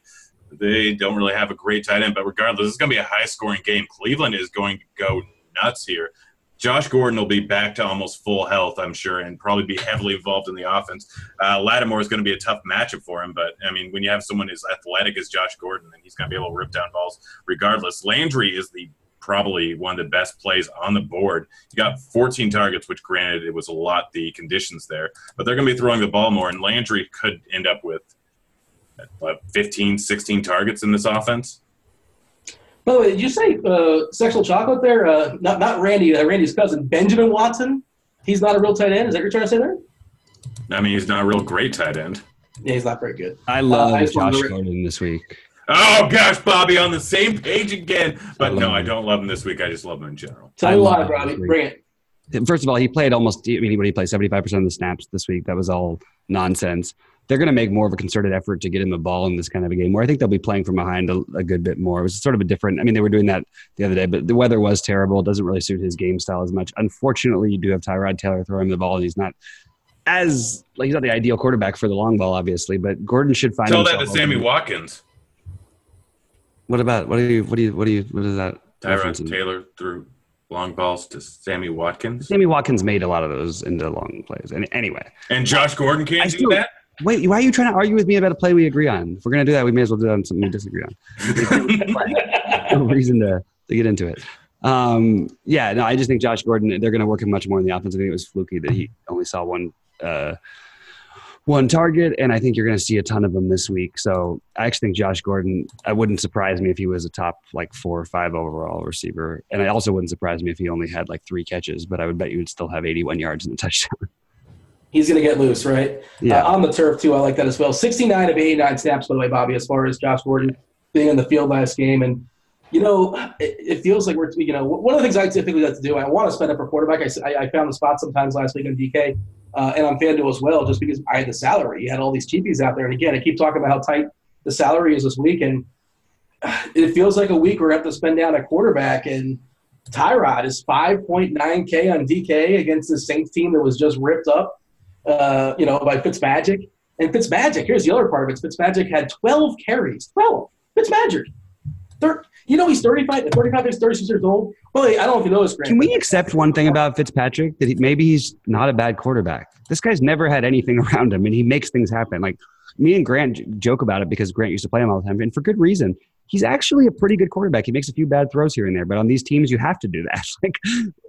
they don't really have a great tight end. But regardless, it's going to be a high scoring game. Cleveland is going to go nuts here. Josh Gordon will be back to almost full health, I'm sure, and probably be heavily involved in the offense. Uh, Lattimore is going to be a tough matchup for him, but I mean, when you have someone as athletic as Josh Gordon, then he's going to be able to rip down balls regardless. Landry is the probably one of the best plays on the board. He got 14 targets, which granted it was a lot the conditions there, but they're going to be throwing the ball more, and Landry could end up with what, 15, 16 targets in this offense. By the way, did you say uh, sexual chocolate there? Uh, not not Randy, uh, Randy's cousin, Benjamin Watson. He's not a real tight end. Is that what you're trying to say there? I mean, he's not a real great tight end. Yeah, he's not very good. I love I Josh wanted to- Gordon this week. Oh gosh, Bobby, on the same page again. But I love no, I don't love him this week. I just love him in general. Tell I you why, it. Robbie. Bring it. First of all, he played almost. I mean, what he played seventy five percent of the snaps this week. That was all nonsense. They're going to make more of a concerted effort to get him the ball in this kind of a game where I think they'll be playing from behind a, a good bit more. It was sort of a different. I mean, they were doing that the other day, but the weather was terrible. It doesn't really suit his game style as much. Unfortunately, you do have Tyrod Taylor throwing the ball, and he's not as like he's not the ideal quarterback for the long ball, obviously. But Gordon should find. Tell that to Sammy open. Watkins. What about what do you what do you what do you what is that? Tyrod referencing? Taylor threw long balls to Sammy Watkins. Sammy Watkins made a lot of those into long plays. And anyway, And Josh Gordon can't I do still- that? Wait, why are you trying to argue with me about a play we agree on? If we're going to do that, we may as well do that on something we disagree on. no reason to, to get into it. Um, yeah, no, I just think Josh Gordon, they're going to work him much more in the offense. I think it was fluky that he only saw one uh, one target, and I think you're going to see a ton of them this week. So I actually think Josh Gordon, I wouldn't surprise me if he was a top like four or five overall receiver. And I also wouldn't surprise me if he only had like three catches, but I would bet you would still have 81 yards in the touchdown. He's going to get loose, right? Yeah. Uh, on the turf, too. I like that as well. 69 of 89 snaps, by the way, Bobby, as far as Josh Gordon being in the field last game. And, you know, it, it feels like we're, you know, one of the things I typically like to do, I want to spend up for quarterback. I, I found the spot sometimes last week on DK uh, and on FanDuel as well, just because I had the salary. You had all these cheapies out there. And again, I keep talking about how tight the salary is this week. And uh, it feels like a week where we have to spend down a quarterback. And Tyrod is 5.9K on DK against the Saints team that was just ripped up uh, you know, by Fitzmagic. And Fitzmagic, here's the other part of it. Fitzmagic had 12 carries. 12. Fitzmagic. Thir- you know he's 35, 35, he's 36 years old. Well, I don't know if you know this, Grant. Can we accept one thing about Fitzpatrick that he, maybe he's not a bad quarterback? This guy's never had anything around him, and he makes things happen. Like me and Grant j- joke about it because Grant used to play him all the time, and for good reason. He's actually a pretty good quarterback. He makes a few bad throws here and there, but on these teams, you have to do that. Like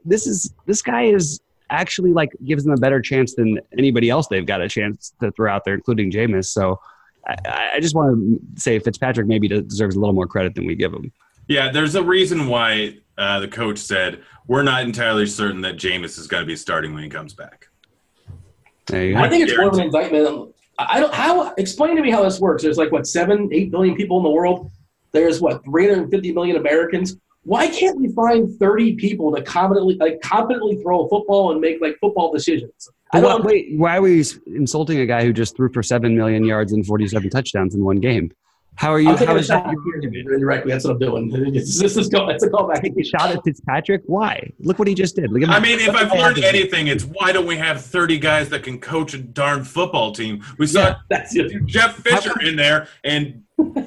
this is this guy is actually like gives them a better chance than anybody else they've got a chance to throw out there, including Jameis. So I, I just want to say Fitzpatrick maybe deserves a little more credit than we give him. Yeah, there's a reason why uh, the coach said we're not entirely certain that Jameis is going to be starting when he comes back. There you go. I think it's more of an indictment. I don't how explain to me how this works. There's like what seven, eight billion people in the world. There's what 350 million Americans. Why can't we find 30 people to competently like competently throw a football and make like football decisions? I don't. wait, why are we insulting a guy who just threw for seven million yards and forty-seven touchdowns in one game? How are you? I'm taking How a is shot that? here indirectly. That's what I'm doing. It's, this is go. It's a callback. Shot at Fitzpatrick? Why? Look what he just did. Look at I mean, if I've learned anything, it's why don't we have 30 guys that can coach a darn football team? We saw Yeah, that's. Jeff Fisher in there, and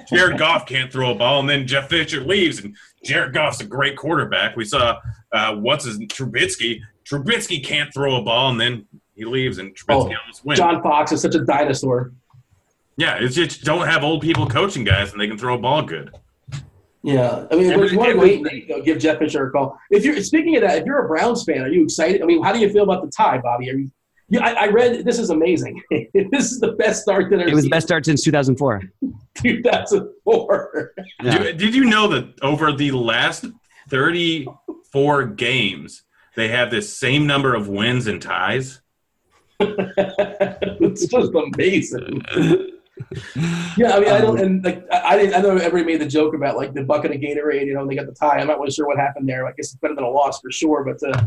Jared Goff can't throw a ball, and then Jeff Fisher leaves, and Jared Goff's a great quarterback. We saw uh, what's his Trubisky. Trubisky can't throw a ball, and then he leaves, and Trubisky Oh, almost wins. John Fox is such a dinosaur. Yeah, it's just don't have old people coaching guys, and they can throw a ball good. Yeah, I mean, It if you want to wait, and, you know, give Jeff Fisher a call. If you're speaking of that, if you're a Browns fan, are you excited? I mean, how do you feel about the tie, Bobby? Are you? Yeah, I, I read this is amazing. this is the best start that I've it was the best start since 2004. 2004. Yeah. Do- Did you know that over the last 34 games, they have this same number of wins and ties? it's just amazing. Yeah, I mean, I don't, and like, I, I didn't, I know everybody made the joke about like the bucket of Gatorade, you know, and they got the tie. I'm not really sure what happened there. I guess it's better than a loss for sure, but uh,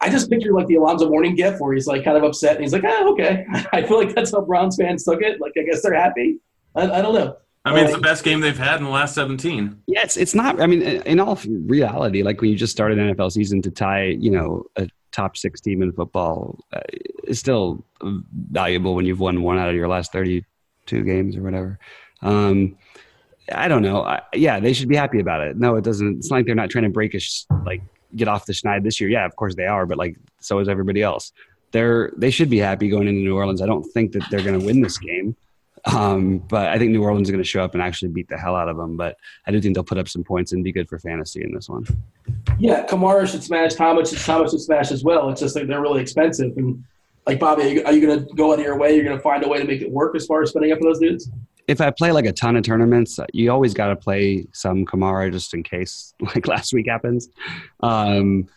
I just picture like the Alonzo Mourning gif where he's like kind of upset and he's like, ah, okay. I feel like that's how Browns fans took it. Like, I guess they're happy. I, I don't know. I mean, it's the best game they've had in the last 17. Yeah, it's, it's not. I mean, in all reality, like when you just started an NFL season to tie, you know, a top six team in football uh, is still valuable when you've won one out of your last 32 games or whatever. Um, I don't know. I, yeah, they should be happy about it. No, it doesn't. It's not like they're not trying to break a sh- like get off the schneid this year. Yeah, of course they are, but like so is everybody else. They're they should be happy going into New Orleans. I don't think that they're going to win this game. Um, but I think New Orleans is going to show up and actually beat the hell out of them. But I do think they'll put up some points and be good for fantasy in this one. Yeah, Kamara should smash. Thomas, Thomas should smash as well. It's just like they're really expensive. And like, Bobby, are you, are you going to go out of your way? You're going to find a way to make it work as far as spending up for those dudes? If I play like a ton of tournaments, you always got to play some Kamara just in case, like last week happens. Um,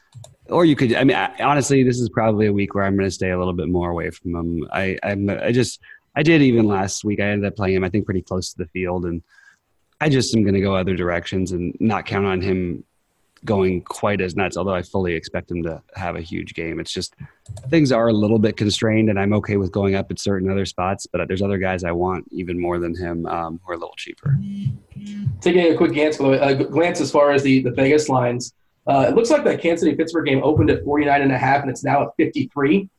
or you could. I mean, I, honestly, this is probably a week where I'm going to stay a little bit more away from him. I, I'm. I just. I did even last week. I ended up playing him. I think pretty close to the field, and I just am going to go other directions and not count on him going quite as nuts. Although I fully expect him to have a huge game. It's just things are a little bit constrained, and I'm okay with going up at certain other spots. But there's other guys I want even more than him um, who are a little cheaper. Taking a quick glance, uh, glance as far as the, the Vegas lines, uh, it looks like that Kansas City Pittsburgh game opened at 49 and a half, and it's now at 53.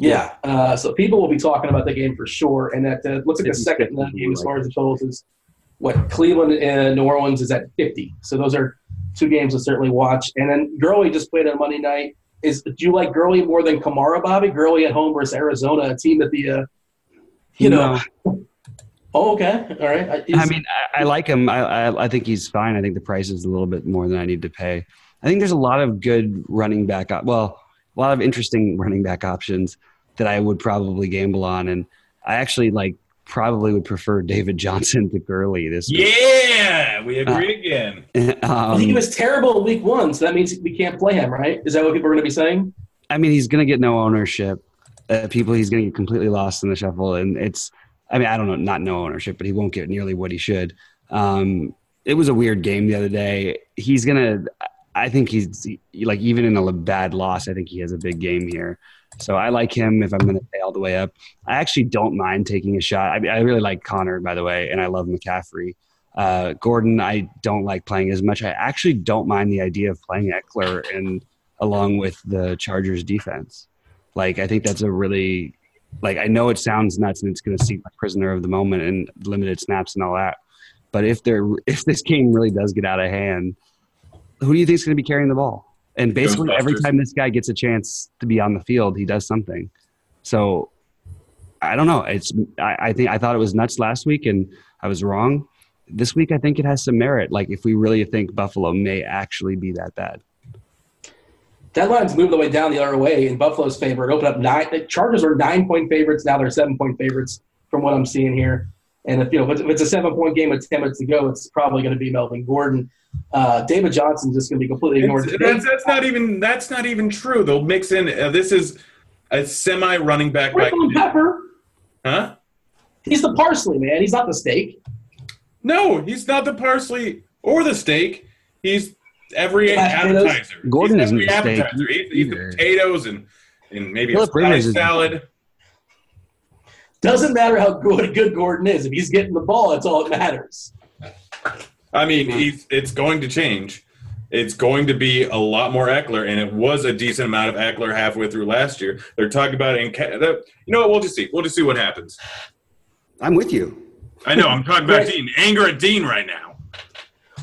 Yeah. Uh, so people will be talking about the game for sure. And that uh, looks like the second in that game as far as the totals is what Cleveland and New Orleans is at 50. So those are two games to certainly watch. And then Gurley just played on Monday night. Is do you like Gurley more than Kamara, Bobby? Gurley at home versus Arizona, a team that the uh, you know. Oh, okay, all right. I mean, I, I like him. I, I I think he's fine. I think the price is a little bit more than I need to pay. I think there's a lot of good running back. Op- well, a lot of interesting running back options that I would probably gamble on, and I actually like probably would prefer David Johnson to Gurley this week. Yeah, we agree again. Well, he um, was terrible in week one, so that means we can't play him, right? Is that what people are going to be saying? I mean, he's going to get no ownership. Uh, people, he's going to get completely lost in the shuffle, and it's. I mean, I don't know, not no ownership, but he won't get nearly what he should. Um, it was a weird game the other day. He's gonna. I think he's like even in a bad loss. I think he has a big game here. So I like him if I'm going to pay all the way up. I actually don't mind taking a shot. I, I really like Conner, by the way, and I love McCaffrey. Uh, Gordon, I don't like playing as much. I actually don't mind the idea of playing Ekeler and along with the Chargers defense. Like I think that's a really like I know it sounds nuts and it's going to seem like prisoner of the moment and limited snaps and all that. But if there if this game really does get out of hand, who do you think is going to be carrying the ball? And basically, every time this guy gets a chance to be on the field, he does something. So I don't know. It's I, I think I thought it was nuts last week, and I was wrong. This week, I think it has some merit. Like if we really think Buffalo may actually be that bad. That line's moving the way down the other way in Buffalo's favor. It opened up nine. The Chargers were nine point favorites. Now they're seven point favorites from what I'm seeing here. And if you know if it's a seven point game with ten minutes to go, it's probably going to be Melvin Gordon. Uh, David Johnson's just going to be completely ignored. That's, that's, not even that's not even true. They'll mix in. Uh, this is a semi running back. By, Pepper. Huh? He's the parsley man. He's not the steak. No, he's not the parsley or the steak. He's every appetizer. Gordon he's isn't appetizer. Steak he's, he's potatoes and and maybe Philip a salad. Doesn't matter how good good Gordon is. If he's getting the ball, that's all that matters. I mean, he's, it's going to change. It's going to be a lot more Ekeler, and it was a decent amount of Ekeler halfway through last year. They're talking about it in. You know what? We'll just see. We'll just see what happens. I'm with you. I know. I'm talking about Dean. Anger at Dean right now.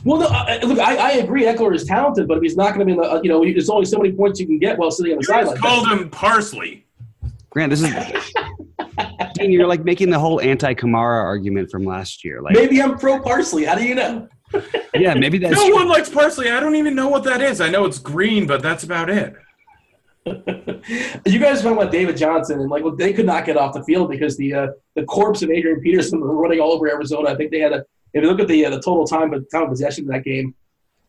Well, no, I, look, I, I, agree. Ekeler is talented, but if he's not going to be in the, uh, you know, there's only so many points you can get while sitting on the sideline. Called him parsley. Grant, this is Dean. You're like making the whole anti-Kamara argument from last year. Like maybe I'm pro parsley. How do you know? yeah, maybe that's. No true. one likes parsley. I don't even know what that is. I know it's green, but that's about it. you guys went with David Johnson, and like well, they could not get off the field because the uh, the corpse of Adrian Peterson were running all over Arizona. I think they had a. If you look at the uh, the total time but time of possession in that game,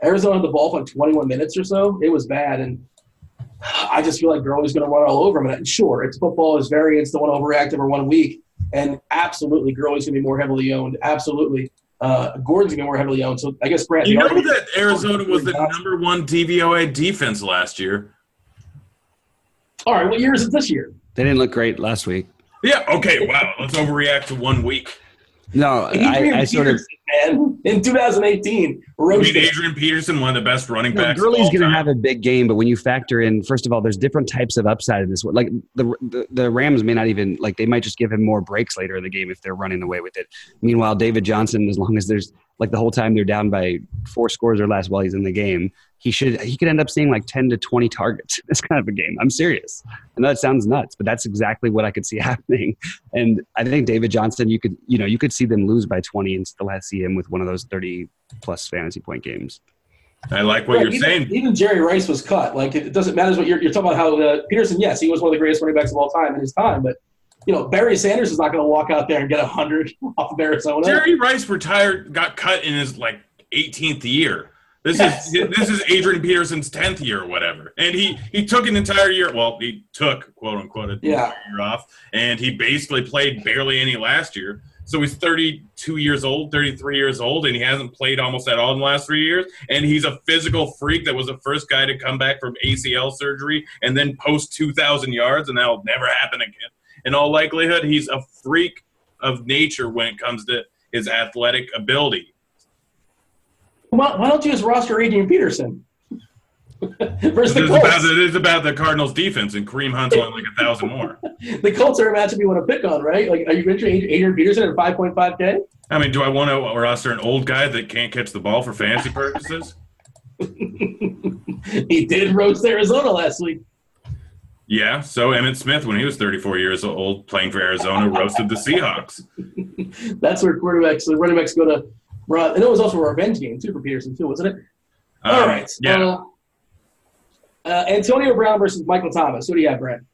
Arizona had the ball for like 21 minutes or so. It was bad, and I just feel like Gurley's going to run all over him. And sure, it's football is variance to one overreactive or one week, and absolutely Gurley's going to be more heavily owned. Absolutely. Uh, Gordon's gonna be more heavily owned. So I guess Brad. You know that Arizona was the number one DVOA defense last year. All right, what year is it this year? They didn't look great last week. Yeah. Okay. Wow. Let's overreact to one week. No, I, I sort of man in 2018. Roasted. I mean, Adrian Peterson, one of the best running no, backs. Gurley's going to have a big game, but when you factor in, first of all, there's different types of upside in this. one. Like the, the the Rams may not even like they might just give him more breaks later in the game if they're running away with it. Meanwhile, David Johnson, as long as there's like the whole time they're down by four scores or less while he's in the game, he should he could end up seeing like 10 to 20 targets in this kind of a game. I'm serious. I know that sounds nuts, but that's exactly what I could see happening. And I think David Johnson, you could you know you could see them lose by 20 and still see him with one of those 30 plus fantasy point games. I like what you're even, saying. Even Jerry Rice was cut. Like it doesn't matter what you're, you're talking about. How uh, Peterson, yes, he was one of the greatest running backs of all time in his time, but you know, Barry Sanders is not going to walk out there and get a hundred off of Arizona. Jerry Rice retired, got cut in his like 18th year. This yes. is this is Adrian Peterson's 10th year or whatever, and he he took an entire year. Well, he took quote unquote a yeah. year off, and he basically played barely any last year. So he's 32 years old, 33 years old, and he hasn't played almost at all in the last three years. And he's a physical freak that was the first guy to come back from ACL surgery and then post 2,000 yards, and that'll never happen again in all likelihood, he's a freak of nature when it comes to his athletic ability. Why, why don't you just roster Adrian Peterson? Versus the Colts. About, it is about the Cardinals' defense, and Kareem Hunt's on like a thousand more. the Colts are a matchup you want to pick on, right? Like, are you interested in Adrian Peterson at 5.5K? I mean, do I want to roster an old guy that can't catch the ball for fantasy purposes? he did roast Arizona last week. Yeah, so Emmitt Smith, when he was 34 years old, playing for Arizona, roasted the Seahawks. That's where quarterbacks, the running backs go to run. And it was also a revenge game, too, for Peterson, too, wasn't it? Um, All right. Yeah. Uh, uh, Antonio Brown versus Michael Thomas. Who do you have, Brent?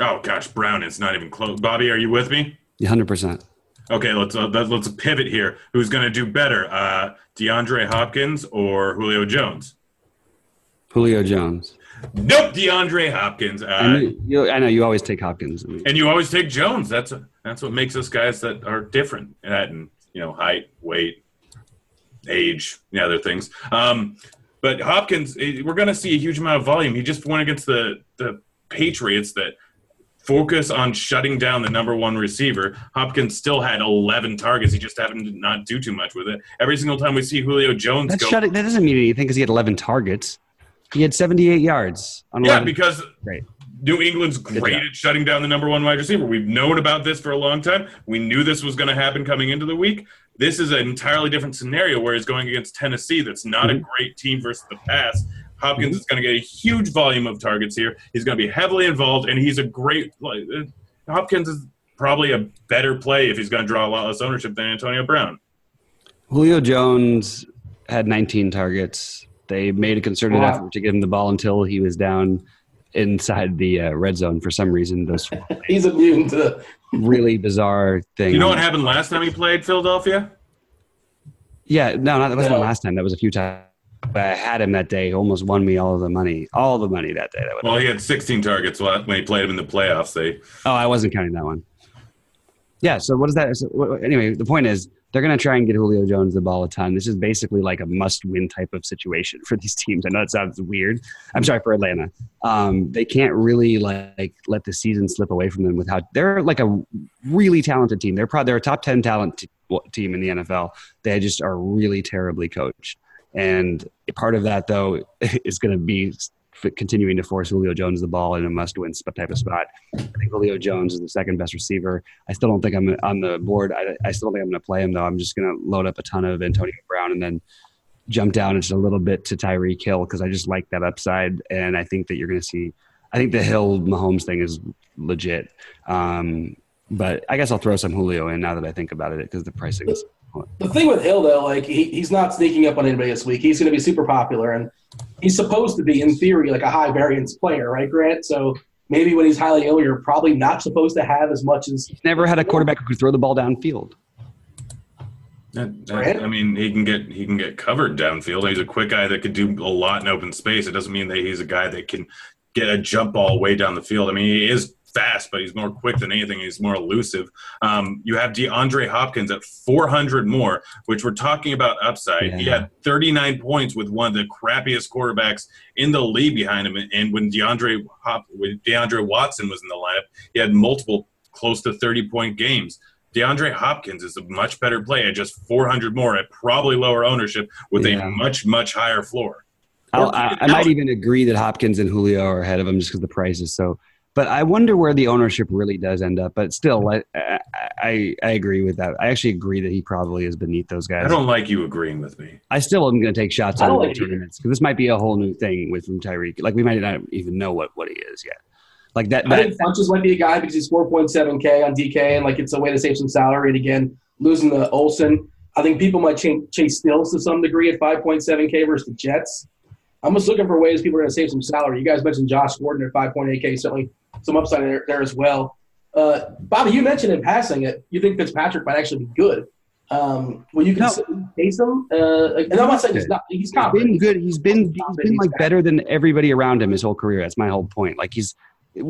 Oh, gosh, Brown is not even close. Bobby, are you with me? 100%. Okay, let's uh, let's pivot here. Who's going to do better, uh, DeAndre Hopkins or Julio Jones? Julio Jones. Nope, DeAndre Hopkins. Uh, I, know, you, I know you always take Hopkins, and you always take Jones. That's a, that's what makes us guys that are different at you know height, weight, age, the other things. Um, but Hopkins, eh, we're going to see a huge amount of volume. He just went against the the Patriots that focus on shutting down the number one receiver. Hopkins still had 11 targets. He just happened to not do too much with it. Every single time we see Julio Jones That's go, shutting, that doesn't mean anything because he had 11 targets. He had 78 yards. On yeah, because Great. New England's great at shutting down the number one wide receiver. We've known about this for a long time. We knew this was going to happen coming into the week. This is an entirely different scenario where he's going against Tennessee. That's not mm-hmm. a great team versus the pass. Hopkins mm-hmm. is going to get a huge volume of targets here. He's going to be heavily involved, and he's a great. Like, uh, Hopkins is probably a better play if he's going to draw a lot less ownership than Antonio Brown. Julio Jones had 19 targets. They made a concerted wow. effort to give him the ball until he was down inside the uh, red zone for some reason. Those he's immune to really bizarre thing. You know what happened last time he played Philadelphia? Yeah, no, not, that wasn't no. last time. That was a few times. But I had him that day. Almost won me all of the money, all the money that day. That well, he had 16 targets when he played him in the playoffs. They. Oh, I wasn't counting that one. Yeah. So what is that? So, anyway, the point is they're going to try and get Julio Jones the ball a ton. This is basically like a must-win type of situation for these teams. I know that sounds weird. I'm sorry for Atlanta. Um, they can't really like let the season slip away from them without. They're like a really talented team. They're probably they're a top ten talent t- team in the NFL. They just are really terribly coached. And part of that, though, is going to be continuing to force Julio Jones the ball in a must-win type of spot. I think Julio Jones is the second best receiver. I still don't think I'm on the board. I, I still don't think I'm going to play him though. I'm just going to load up a ton of Antonio Brown and then jump down just a little bit to Tyreek Hill because I just like that upside, and I think that you're going to see. I think the Hill Mahomes thing is legit. Um, but I guess I'll throw some Julio in now that I think about it because the pricing is the thing with Hill, though, like he, he's not sneaking up on anybody this week. He's going to be super popular, and he's supposed to be, in theory, like a high variance player, right, Grant? So maybe when he's highly ill, you're probably not supposed to have as much as. He's never had a quarterback who could throw the ball downfield. That, that, I mean, he can get he can get covered downfield. He's a quick guy that could do a lot in open space. It doesn't mean that he's a guy that can get a jump ball way down the field. I mean, he is fast, but he's more quick than anything. He's more elusive. Um, you have DeAndre Hopkins at 400 more, which we're talking about upside. Yeah. He had 39 points with one of the crappiest quarterbacks in the league behind him. And when DeAndre Hop, when DeAndre Watson was in the lineup, he had multiple close to 30 point games. DeAndre Hopkins is a much better play at just 400 more at probably lower ownership with yeah. a much, much higher floor. I, I might even agree that Hopkins and Julio are ahead of him just because the price is so but I wonder where the ownership really does end up. But still, I, I, I agree with that. I actually agree that he probably is beneath those guys. I don't like you agreeing with me. I still am going to take shots on like tournaments because this might be a whole new thing with from Tyreek. Like we might not even know what, what he is yet. Like that. I think Funchess might be a guy because he's 4.7k on DK and like it's a way to save some salary. And again, losing the Olsen, I think people might chase, chase Stills to some degree at 5.7k versus the Jets. I'm just looking for ways people are going to save some salary. You guys mentioned Josh Gordon at 5.8k. Certainly some upside there, there as well. Uh, Bobby, you mentioned in passing it, you think Fitzpatrick might actually be good. Um, well, you can no. him. uh, and I'm not saying he's not. He's, he's been good. He's been he's been like better than everybody around him his whole career. That's my whole point. Like he's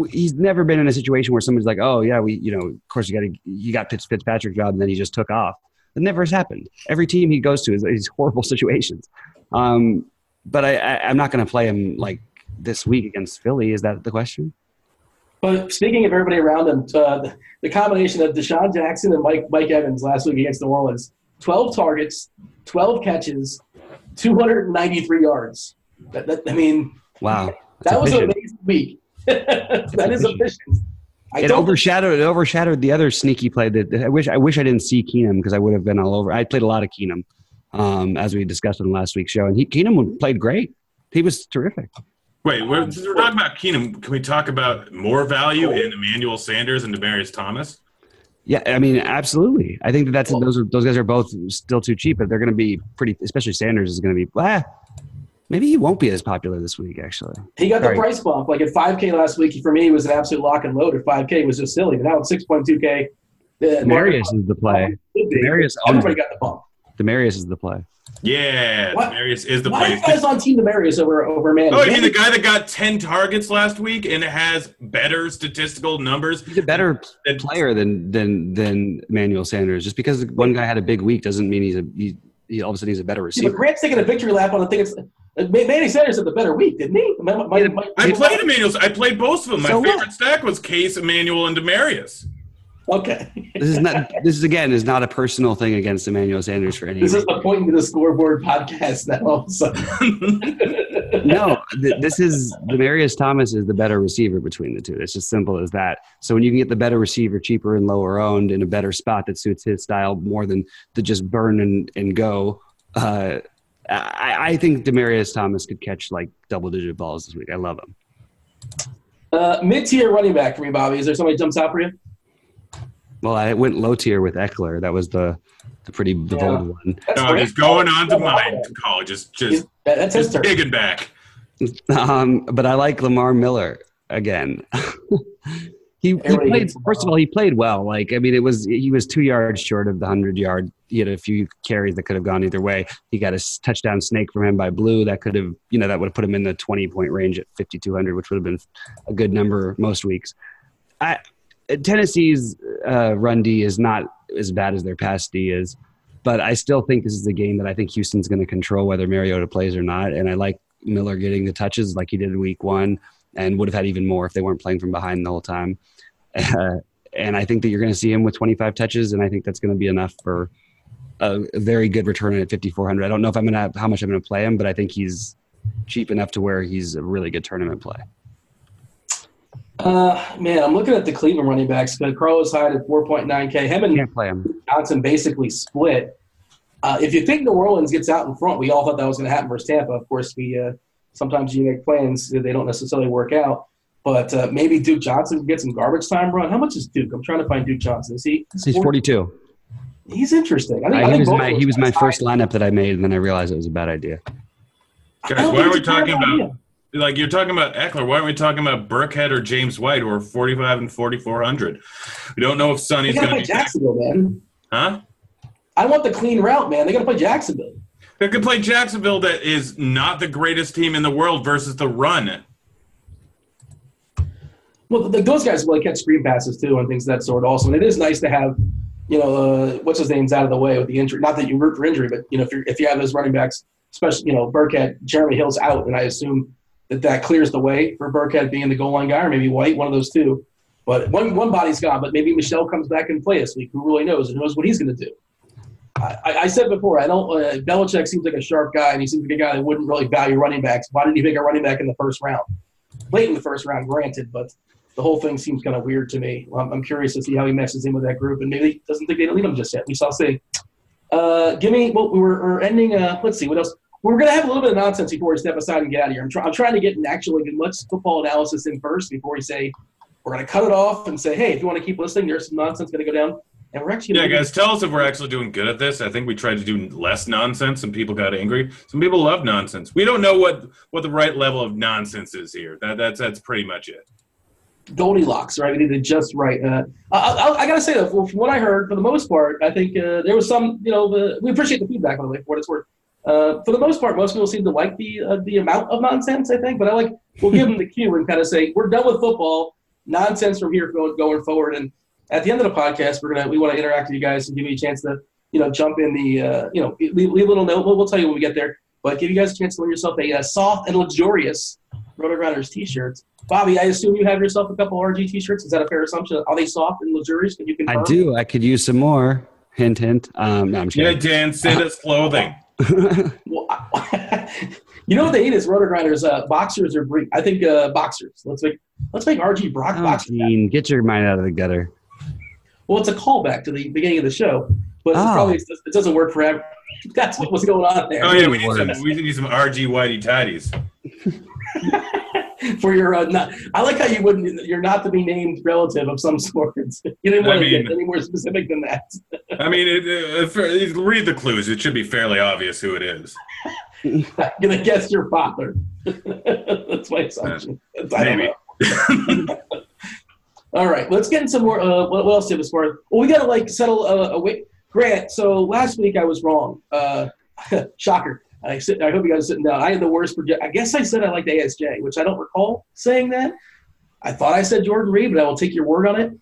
he's never been in a situation where somebody's like, oh yeah, we you know, of course you got to you got Fitz, Fitzpatrick job, and then he just took off. It never has happened. Every team he goes to is these horrible situations. Um, but I, I I'm not going to play him like this week against Philly. Is that the question? But speaking of everybody around them, uh, the, the, combination of DeSean Jackson and Mike Mike Evans last week against New Orleans, 12 targets, 12 catches, 293 yards. That, that, I mean, wow, that was an amazing week. that is efficient. I it overshadowed it overshadowed the other sneaky play that I wish I wish I didn't see Keenum because I would have been all over. I played a lot of Keenum, um, as we discussed in last week's show, and he, Keenum played great. He was terrific. Wait, we're, we're talking about Keenum. Can we talk about more value in Emmanuel Sanders and Demaryius Thomas? Yeah, I mean, absolutely. I think that that's those are those guys are both still too cheap, but they're going to be pretty. Especially Sanders is going to be. Ah, maybe he won't be as popular this week. Actually, he got the right. price bump. Like at 5K last week, for me, it was an absolute lock and load. At 5K, was just silly. But now at 6.2K, Marius is the play. Marius, everybody got the bump. Demaryius is the play. Yeah, what? Demaryius is the Why play. Why you guys on Team Demaryius over over man? Oh, I mean the guy that got ten targets last week and has better statistical numbers. He's a better than, player than than than Emmanuel Sanders. Just because one guy had a big week doesn't mean he's a he, he all of a sudden he's a better receiver. Yeah, but Grant's taking a victory lap on the thing. It's, uh, Manny Sanders had the better week, didn't he? My, my, my, I played Emmanuel. I played both of them. My so favorite what? stack was Case, Emmanuel, and Demaryius. Okay. this is not. This is again is not a personal thing against Emmanuel Sanders for any. This is the point of the scoreboard podcast now. So. no, th- this is Demaryius Thomas is the better receiver between the two. It's just simple as that. So when you can get the better receiver cheaper and lower owned in a better spot that suits his style more than to just burn and, and go, uh, I, I think Demaryius Thomas could catch like double digit balls this week. I love him. Uh, Mid tier running back for me, Bobby. Is there somebody jumps out for you? Well, I went low tier with Ekeler. That was the the pretty the Yeah. bold one. That's No, great. just going on to mine call. Just just That- That's just turn. digging back. Um, but I like Lamar Miller again. he, he played. First of all, he played well. Like I mean, it was he was two yards short of the hundred yard. He had a few carries that could have gone either way. He got a touchdown snake from him by Blue that could have you know that would have put him in the twenty point range at fifty two hundred, which would have been a good number most weeks. I Tennessee's uh, run D is not as bad as their pass D is, but I still think this is a game that I think Houston's going to control whether Mariota plays or not. And I like Miller getting the touches like he did in Week One, and would have had even more if they weren't playing from behind the whole time. Uh, and I think that you're going to see him with 25 touches, and I think that's going to be enough for a, a very good return at 5400. I don't know if I'm going to how much I'm going to play him, but I think he's cheap enough to where he's a really good tournament play. Uh, man, I'm looking at the Cleveland running backs. Uh, Carlos Hyde at 4.9K. Him and Can't play him. Johnson basically split. Uh, if you think New Orleans gets out in front, we all thought that was going to happen versus Tampa. Of course, we uh, sometimes you make plans they don't necessarily work out. But uh, maybe Duke Johnson can get some garbage time run. How much is Duke? I'm trying to find Duke Johnson. Is he? He's 42. He's interesting. I think, I I, he think was my he was my first lineup that I made, and then I realized it was a bad idea. Guys, don't why are we it's a terrible talking about idea. Like you're talking about Ekeler? Why aren't we talking about Burkhead or James White or 45 and 4400? We don't know if Sony's to going play to be back. Man. Huh? I want the clean route, man. They got to play Jacksonville. They could play Jacksonville, that is not the greatest team in the world, versus the run. Well, th those guys will catch screen passes too and things of that sort. Also, and it is nice to have, you know, uh, what's his name's out of the way with the injury. Not that you root for injury, but you know, if you if you have those running backs, especially you know Burkhead, Jeremy Hill's out, and I assume that that clears the way for Burkhead being the goal line guy, or maybe White, one of those two. But one one body's gone, but maybe Michel comes back and play this week. Who really knows? And knows what he's going to do. I, I said before, I don't. Uh, Belichick seems like a sharp guy, and he seems like a guy that wouldn't really value running backs. Why did he pick a running back in the first round? Late in the first round, granted, but the whole thing seems kind of weird to me. I'm, I'm curious to see how he meshes in with that group, and maybe he doesn't think they need him just yet. We shall see. Uh, give me. Well, we were, we're ending. Uh, let's see what else. We're going to have a little bit of nonsense before we step aside and get out of here. I'm, try, I'm trying to get an actual like, much football analysis in first before we say we're going to cut it off and say, hey, if you want to keep listening, there's some nonsense going to go down, and we're actually. Yeah, guys, tell us if we're actually doing good at this. I think we tried to do less nonsense, and people got angry. Some people love nonsense. We don't know what what the right level of nonsense is here. That that's that's pretty much it. Goldilocks, right? We did it just right. Uh, I, I, I got to say that from what I heard, for the most part, I think uh, there was some, you know, the, we appreciate the feedback, by the way, for what it's worth. Uh, for the most part, most people seem to like the uh, the amount of nonsense, I think, but I like, we'll give them the cue and kind of say, we're done with football, nonsense from here going, going forward. And at the end of the podcast, we're going to, we want to interact with you guys and give you a chance to, you know, jump in the, uh, you know, leave, leave a little note. We'll, we'll tell you when we get there, but give you guys a chance to win yourself a uh, soft and luxurious RotoGrinders t-shirts. Bobby, I assume you have yourself a couple RG t-shirts. Is that a fair assumption? Are they soft and luxurious? Can you confirm? I do. I could use some more. Hint, hint. Um, no, I'm Yeah, kidding. Dan, say that's clothing. Well, you know what they need is RotoGrinders uh, boxers or brief. I think uh, boxers. Let's make let's make RG Brock Oh, boxers. Gene, get your mind out of the gutter. Well, it's a callback to the beginning of the show, but it Oh. probably it doesn't work forever. That's what was going on there. Oh yeah, we need some we need some RG whitey tidies. for your uh, not, I like how you wouldn't. You're not to be named relative of some sort. You didn't want I to get any more specific than that. I mean, it, uh, for, read the clues. It should be fairly obvious who it is. I'm gonna guess your father. That's my assumption. I don't Maybe. know. All right, let's get into some more. Uh, what, what else did far? as- Well, we gotta like settle uh, a wait. Grant, so last week I was wrong. Uh, shocker. I, sit, I hope you guys are sitting down. I had the worst project. I guess I said I liked ASJ, which I don't recall saying that. I thought I said Jordan Reed, but I will take your word on it.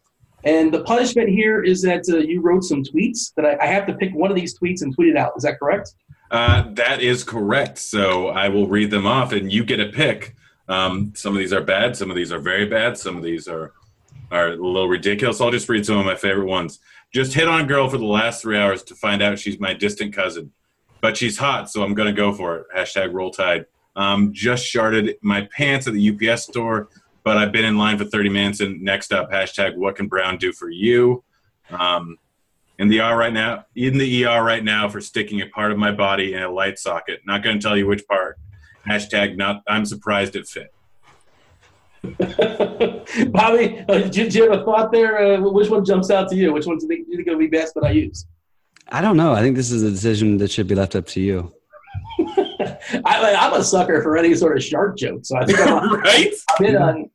And the punishment here is that uh, you wrote some tweets that I, I have to pick one of these tweets and tweet it out. Is that correct? Uh, that is correct. So I will read them off, and you get a pick. Um, some of these are bad. Some of these are very bad. Some of these are are a little ridiculous. I'll just read some of my favorite ones. Just hit on girl for the last three hours to find out she's my distant cousin, but she's hot, so I'm gonna go for it. Hashtag roll tide. Um, just sharded my pants at the UPS store, but I've been in line for 30 minutes. And next up, hashtag what can Brown do for you? Um, in the ER right now, in the ER right now for sticking a part of my body in a light socket. Not to tell you which part. Hashtag not. I'm surprised it fit. Bobby, uh, did, you, you have a thought there? Uh, which one jumps out to you? Which one's going to be best that I use? I don't know. I think this is a decision that should be left up to you. I, am a sucker for any sort of shark joke, so I think I'm right. I'm, in on,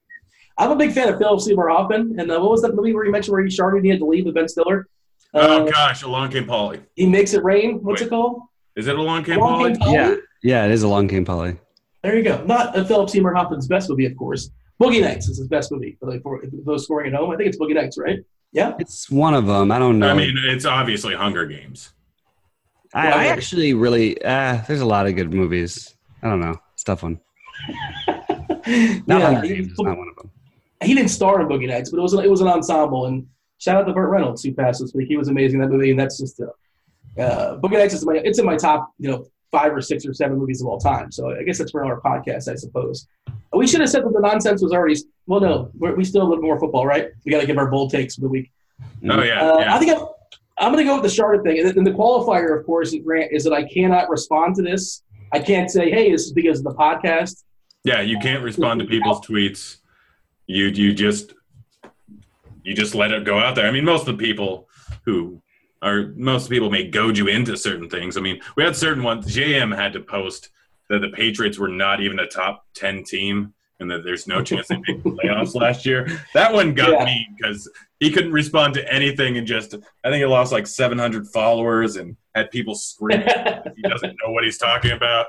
I'm a big fan of Philip Seymour Hoffman, and uh, what was that movie where you mentioned where he sharted and he had to leave with Ben Stiller? oh uh, gosh, Along Came Polly. He makes it rain. What's Wait, it called? Is it Along Came Along Polly? Polly? Yeah, yeah, it is Along Came Polly. There you go. Not uh, Philip Seymour Hoffman's best movie, of course. Boogie Nights is his best movie for, for those scoring at home. I think it's Boogie Nights, right? Yeah, it's one of them. I don't know. I mean, it's obviously Hunger Games. I, I actually really uh, there's a lot of good movies. I don't know. It's tough one. not yeah, he, Games, not one of them. He didn't star in Boogie Nights, but it was it was an ensemble. And shout out to Burt Reynolds who passed this week. He was amazing in that movie, and that's just uh, uh, Boogie Nights is my it's in my top you know five or six or seven movies of all time. So I guess that's for our podcast, I suppose. We should have said that the nonsense was already. Well, no, we still a little more football, right? We got to give our bold takes for the week. Oh yeah, uh, yeah. I think I'm, I'm going to go with the Charlotte thing, and the qualifier, of course, Grant, is that I cannot respond to this. I can't say, "Hey, this is because of the podcast." Yeah, you can't respond to people's tweets. You you just you just let it go out there. I mean, most of the people who are most people may goad you into certain things. I mean, we had certain ones. JM had to post that the Patriots were not even a top ten team and that there's no chance they make the playoffs last year. That one got yeah. me because he couldn't respond to anything and just I think he lost like 700 followers and had people screaming he doesn't know what he's talking about.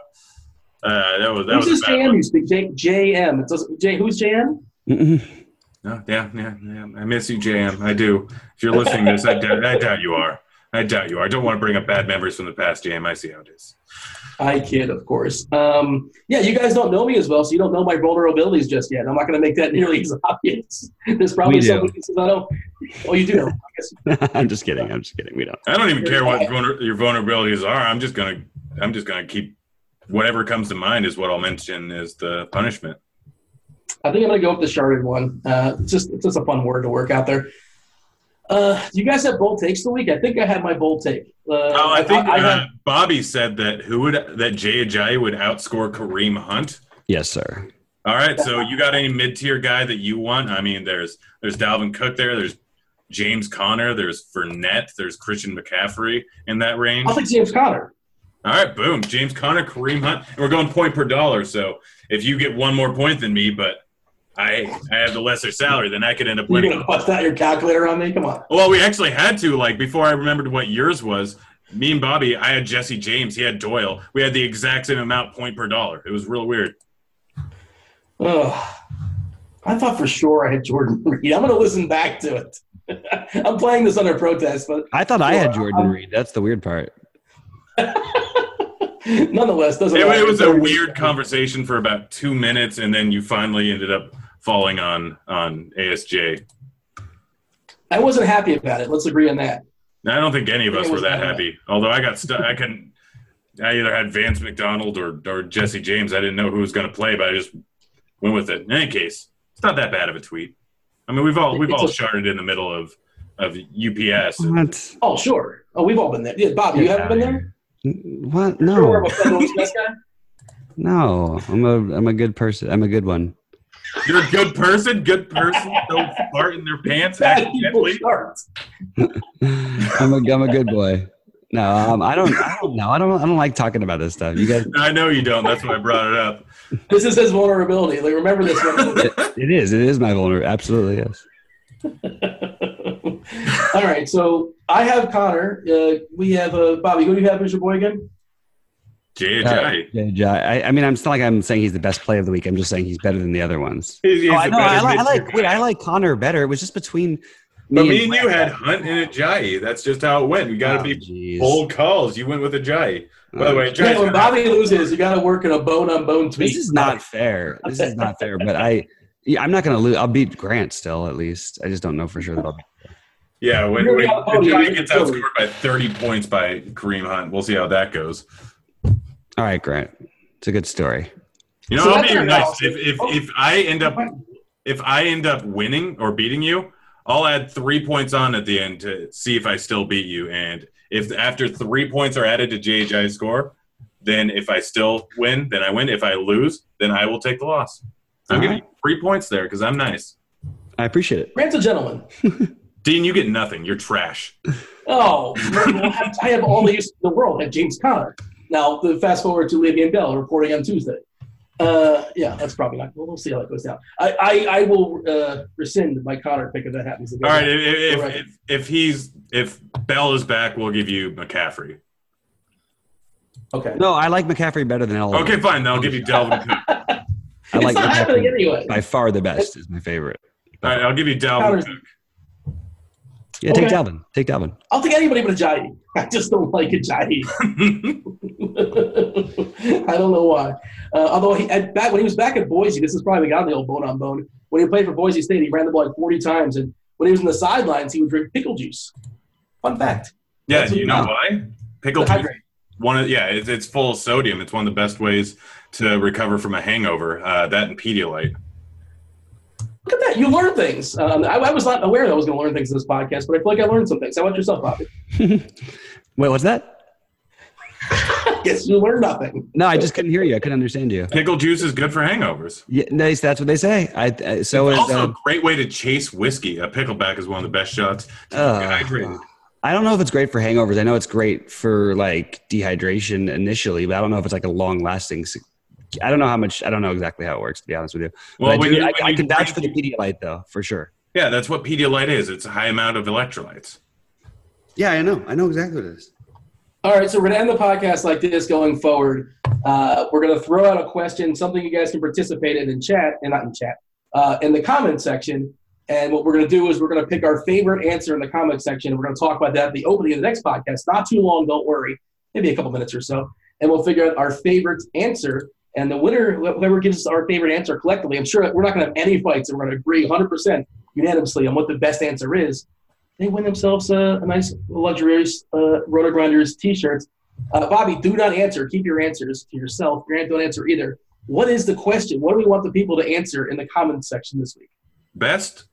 Uh, that was that who's was this JM you speak J, JM. It doesn't J who's JM? No, yeah, yeah, yeah. I miss you, JM. I do. If you're listening to this, I doubt, I doubt you are. I doubt you are. I don't want to bring up bad memories from the past, JM. I see how it is. I kid, of course. Um, yeah, you guys don't know me as well, so you don't know my vulnerabilities just yet. I'm not going to make that nearly as obvious. There's probably some weaknesses I don't. Oh, you do know. I'm just kidding. I'm just kidding. We don't. I don't even care what vulner- your vulnerabilities are. I'm just gonna. I'm just gonna keep whatever comes to mind is what I'll mention as the punishment. I think I'm gonna go with the sharded one. Uh, it's just it's just a fun word to work out there. Uh, you guys have bold takes the week? I think I had my bold take. Uh, oh, I think I, I uh, had, Bobby said that who would that Jay Ajayi would outscore Kareem Hunt. Yes, sir. All right, so you got any mid tier guy that you want? I mean, there's there's Dalvin Cook there. There's James Conner. There's Fournette. There's Christian McCaffrey in that range. I'll take James Conner. All right, boom. James Conner, Kareem Hunt, and we're going point per dollar. So if you get one more point than me, but I I have the lesser salary, then I could end up winning. You're gonna bust out your calculator on me? Come on. Well, we actually had to. Like before, I remembered what yours was. Me and Bobby, I had Jesse James. He had Doyle. We had the exact same amount point per dollar. It was real weird. Oh, I thought for sure I had Jordan Reed. I'm going to listen back to it. I'm playing this under protest, but I thought I had Jordan I'm, Reed. That's the weird part. Nonetheless, doesn't. It, it was a weird conversation for about two minutes, and then you finally ended up falling on on ASJ. I wasn't happy about it. Let's agree on that. I don't think any of us were that happy. Although I got stuck, I can. I either had Vance McDonald or or Jesse James. I didn't know who was going to play, but I just went with it. In any case, it's not that bad of a tweet. I mean, we've all we've it's all a, sharded in the middle of of UPS. What? Oh, sure. Oh, we've all been there. Yeah, Bob, you haven't been there. What? No. no, I'm a I'm a good person. I'm a good one. You're a good person. Good person. Don't fart in their pants accidentally. I'm a I'm a good boy. No, um, I don't. I don't know. I don't. I don't like talking about this stuff. You guys. I know you don't. That's why I brought it up. This is his vulnerability. Like, remember this one. it, it is. It is my vulnerability. Absolutely, yes. All right. So I have Conner. Uh, we have uh, Bobby. Who do you have as your boy again? Jay Ajayi. Uh, I, I mean, I'm still like I'm saying he's the best play of the week. I'm just saying he's better than the other ones. He's, he's oh, I, know, I, like, I like. Wait, I like Conner better. It was just between. Me but me and, you had Hunt and Ajayi. That's just how it went. We got to oh, be geez. bold calls. You went with Ajayi. By the way, yeah, when Bobby loses, you got to work in a bone on bone tweet. This is not fair. This is not fair. But I, yeah, I'm not going to lose. I'll beat Grant still, at least. I just don't know for sure that I'll. Yeah, when, when Ajayi gets outscored by 30 points by Kareem Hunt, we'll see how that goes. All right, Grant. It's a good story. You know, So I'll be your nice. If if, Oh. if I end up if I end up winning or beating you, I'll add three points on at the end to see if I still beat you. And if after three points are added to Ajayi's score, then if I still win, then I win. If I lose, then I will take the loss. I'm All giving you three points there because I'm nice. I appreciate it. Grant's a gentleman. Dean, you get nothing. You're trash. Oh, well, I have- all the use in the world. I have James Conner. Now, the fast forward to Le'Veon Bell reporting on Tuesday. Uh, yeah, that's probably not. Well, we'll see how that goes down. I, I, I will uh, rescind my Conner pick if that happens again. All right. If, if, if, if he's if Bell is back, we'll give you McCaffrey. Okay. No, I like McCaffrey better than all. Okay, fine. Then I'll give you Dalvin Cook. All I it's like not happening McCaffrey anyway. by far the best. Is my favorite. All right, I'll give you Dalvin Conner's- Cook. Yeah, take Okay. Dalvin. Take Dalvin. I'll take anybody but Ajayi. I just don't like Ajayi. I don't know why. Uh, although he, at, back when he was back at Boise, this is probably got the old bone on bone. When he played for Boise State, he ran the ball like 40 times, and when he was in the sidelines, he would drink pickle juice. Fun fact. Yeah, That's you know what- why? Pickle To juice. One of yeah, it's, it's full of sodium. It's one of the best ways to recover from a hangover. Uh, that and Pedialyte. Look at that. You learn things. Um, I, I was not aware that I was going to learn things in this podcast, but I feel like I learned some things. How about yourself, Bobby? Wait, what's that? Yes, you learned nothing. No, I just couldn't hear you. I couldn't understand you. Pickle juice is good for hangovers. Yeah, nice. That's what they say. I, I so is. also, Uh, a great way to chase whiskey. A pickleback is one of the best shots. to uh, hydrated. I don't know if it's great for hangovers. I know it's great for like dehydration initially, but I don't know if it's like a long lasting. I don't know how much. I don't know exactly how it works. To be honest with you, Well, but I, do, you- I, when I you can vouch for the Pedialyte though, for sure. Yeah, that's what Pedialyte is. It's a high amount of electrolytes. Yeah, I know. I know exactly what it is. All right, so we're going to end the podcast like this going forward. Uh, we're going to throw out a question, something you guys can participate in in chat, and not in chat, uh, in the comment section. And what we're going to do is we're going to pick our favorite answer in the comment section. We're going to talk about that at the opening of the next podcast. Not too long, don't worry. Maybe a couple minutes or so. And we'll figure out our favorite answer. And the winner, whoever gives us our favorite answer collectively, I'm sure we're not going to have any fights and we're going to agree 100% unanimously on what the best answer is. They win themselves a, a nice, luxurious uh, RotoGrinders t shirts. Uh, Bobby, do not answer. Keep your answers to yourself. Grant, don't answer either. What is the question? What do we want the people to answer in the comments section this week? Best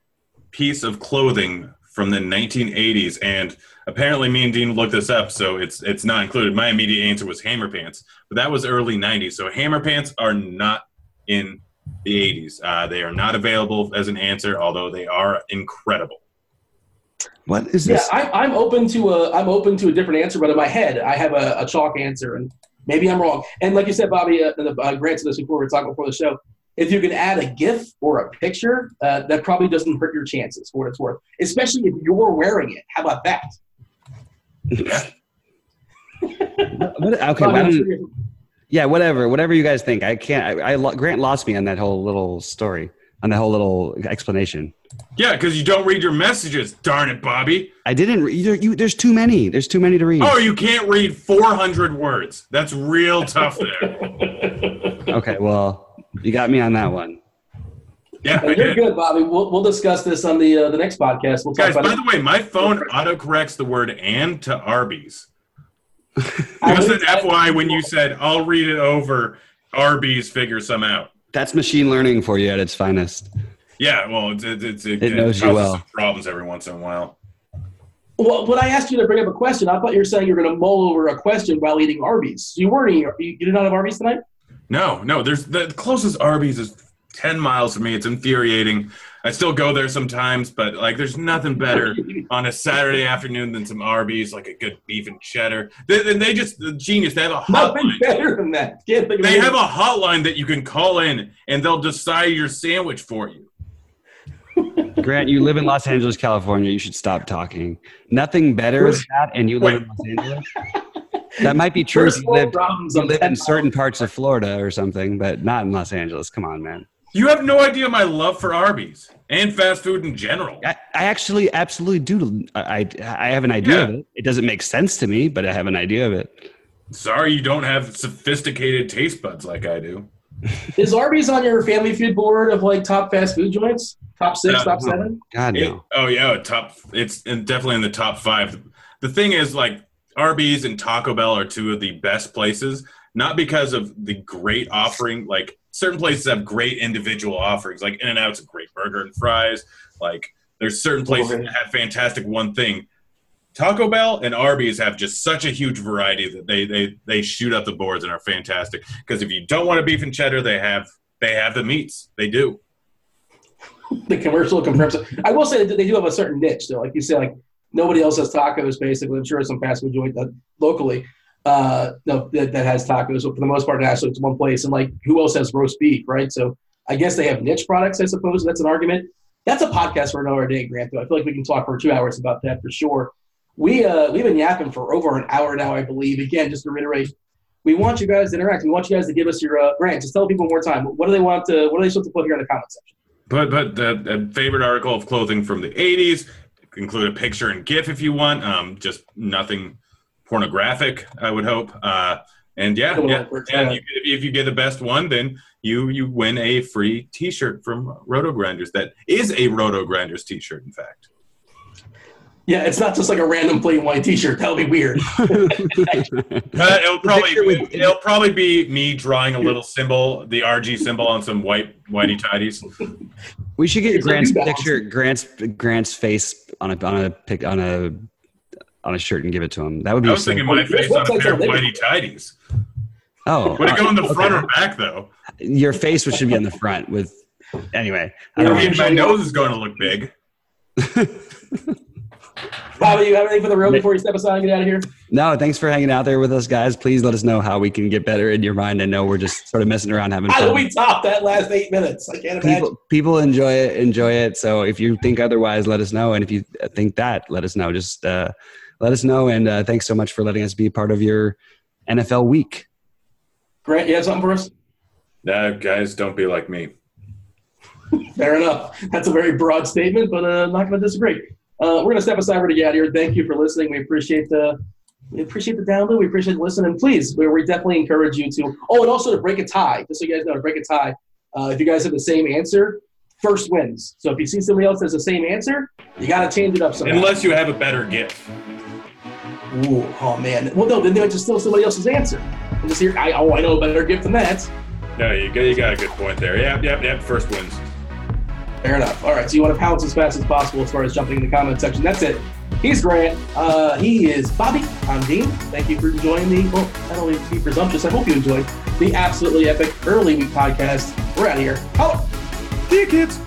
piece of clothing from the 1980s, and apparently me and Dean looked this up, so it's it's not included. My immediate answer was hammer pants, but that was early 90s. So hammer pants are not in the 80s. Uh, they are not available as an answer, although they are incredible. What is Yeah, this? I, I'm open to a I'm open to a different answer, but in my head I have a, a chalk answer, and maybe I'm wrong. And like you said, Bobby, uh, the, uh, Grant said this before we were talking before the show. If you can add a GIF or a picture, uh, that probably doesn't hurt your chances for what it's worth. Especially if you're wearing it. How about that? What- okay, Bobby, why I'm don't- sure yeah, whatever, whatever you guys think. I can't. I, I Grant lost me on that whole little story, on that whole little explanation. Yeah, because you don't read your messages. Darn it, Bobby. I didn't. Re- you, you, there's too many. There's too many to read. Oh, you can't read 400 words. That's real tough there. Okay, well, you got me on that one. Yeah, I you're good, Bobby. We'll, we'll discuss this on the uh, the next podcast. We'll talk Guys, about by it. the way, my phone autocorrects the word and to Arby's. I Just an would- FYI, when you said, I'll read it over, Arby's figure some out. That's machine learning for you at its finest. Yeah, well, it's, it's, it's, it, It knows you causes well. some problems every once in a while. Well, when I asked you to bring up a question, I thought you were saying you're going to mull over a question while eating Arby's. You weren't eating. You, you did not have Arby's tonight. No, no, there's the closest Arby's is 10 miles from me. It's infuriating. I still go there sometimes, but like there's nothing better on a Saturday afternoon than some Arby's, like a good beef and cheddar. They, they, they just, the genius, they have a Nothing hotline. better than that. Can't think of They anything. have a hotline that you can call in and they'll decide your sandwich for you. Grant, you live in Los Angeles, California. You should stop talking. Nothing better than that, and you live in Los Angeles. That might be true if you live, you live in certain parts of Florida or something, but not in Los Angeles. Come on, man. You have no idea my love for Arby's and fast food in general. I, I actually absolutely do. I, I I have an idea of it. It doesn't make sense to me, but I have an idea of it. Sorry you don't have sophisticated taste buds like I do. Is Arby's on your family food board of like top fast food joints? Top six, Uh, top seven? God It- oh yeah, top. It's definitely in the top five. The thing is, like Arby's and Taco Bell are two of the best places, not because of the great offering, like certain places have great individual offerings. Like In-N-Out's a great burger and fries. Like there's certain places that have fantastic one thing. Taco Bell and Arby's have just such a huge variety that they they they shoot up the boards and are fantastic. Because if you don't want a beef and cheddar, they have they have the meats. They do. the commercial confirms it. I will say that they do have a certain niche, though. Like you say, like nobody else has tacos. Basically, I'm sure some fast food joint that locally, uh, no, that, that has tacos. But for the most part, actually, it's one place. And like, who else has roast beef, right? So I guess they have niche products. I suppose that's an argument. That's a podcast for another day, Grant. Though I feel like we can talk for two hours about that for sure. We uh, we've been yapping for over an hour now, I believe. Again, just to reiterate, we want you guys to interact. We want you guys to give us your uh, Grant. Just tell people more time. What do they want to? What are they supposed to put here in the comment section? But but the, favorite article of clothing from the '80s include a picture and GIF if you want. Um, just nothing pornographic, I would hope. Uh, and yeah, yeah, and you, if you get the best one, then you you win a free T-shirt from RotoGrinders. That is a RotoGrinders T-shirt, in fact. Yeah, it's not just like a random plain white T-shirt. That'll be weird. Uh, it'll probably it'll probably be me drawing a little symbol, the RG symbol, on some white whitey tidies. We should get Grant's picture, Grant's Grant's face on a on a pic on a on a shirt and give it to him. That would be. I was thinking my face on a pair of whitey tidies. Oh, would it go in the front okay. or back though? Your face which should be on the front. With anyway, I, I mean, my nose is going to look big. Bobby, you have anything for the road before you step aside and get out of here? No, thanks for hanging out there with us, guys. Please let us know how we can get better in your mind. I know we're just sort of messing around having fun. How do we top that last eight minutes? I can't imagine. People, people enjoy it, enjoy it. So if you think otherwise, let us know. And if you think that, let us know. Just uh, let us know. And uh, thanks so much for letting us be part of your NFL week. Grant, you have something for us? No, guys, don't be like me. Fair enough. That's a very broad statement, but uh, I'm not going to disagree. Uh, we're going to step aside for to get out here. Thank you for listening. We appreciate the we appreciate the download. We appreciate listening. Please, we, we definitely encourage you to. Oh, and also to break a tie. Just so you guys know, to break a tie. Uh, if you guys have the same answer, first wins. So if you see somebody else has the same answer, you got to change it up somehow. Unless you have a better gift. Ooh, oh man. Well, no, then they just steal somebody else's answer. And just hear, I, oh, I know a better gift than that. No, you got, you got a good point there. Yep, yep, yep. First wins. Fair enough. All right, so you want to pounce as fast as possible as far as jumping in the comment section. That's it. He's Grant. Uh, he is Bobby. I'm Dean. Thank you for enjoying the, well, don't want to be presumptuous. I hope you enjoyed the absolutely epic early week podcast. We're out of here. Hello. See you, kids.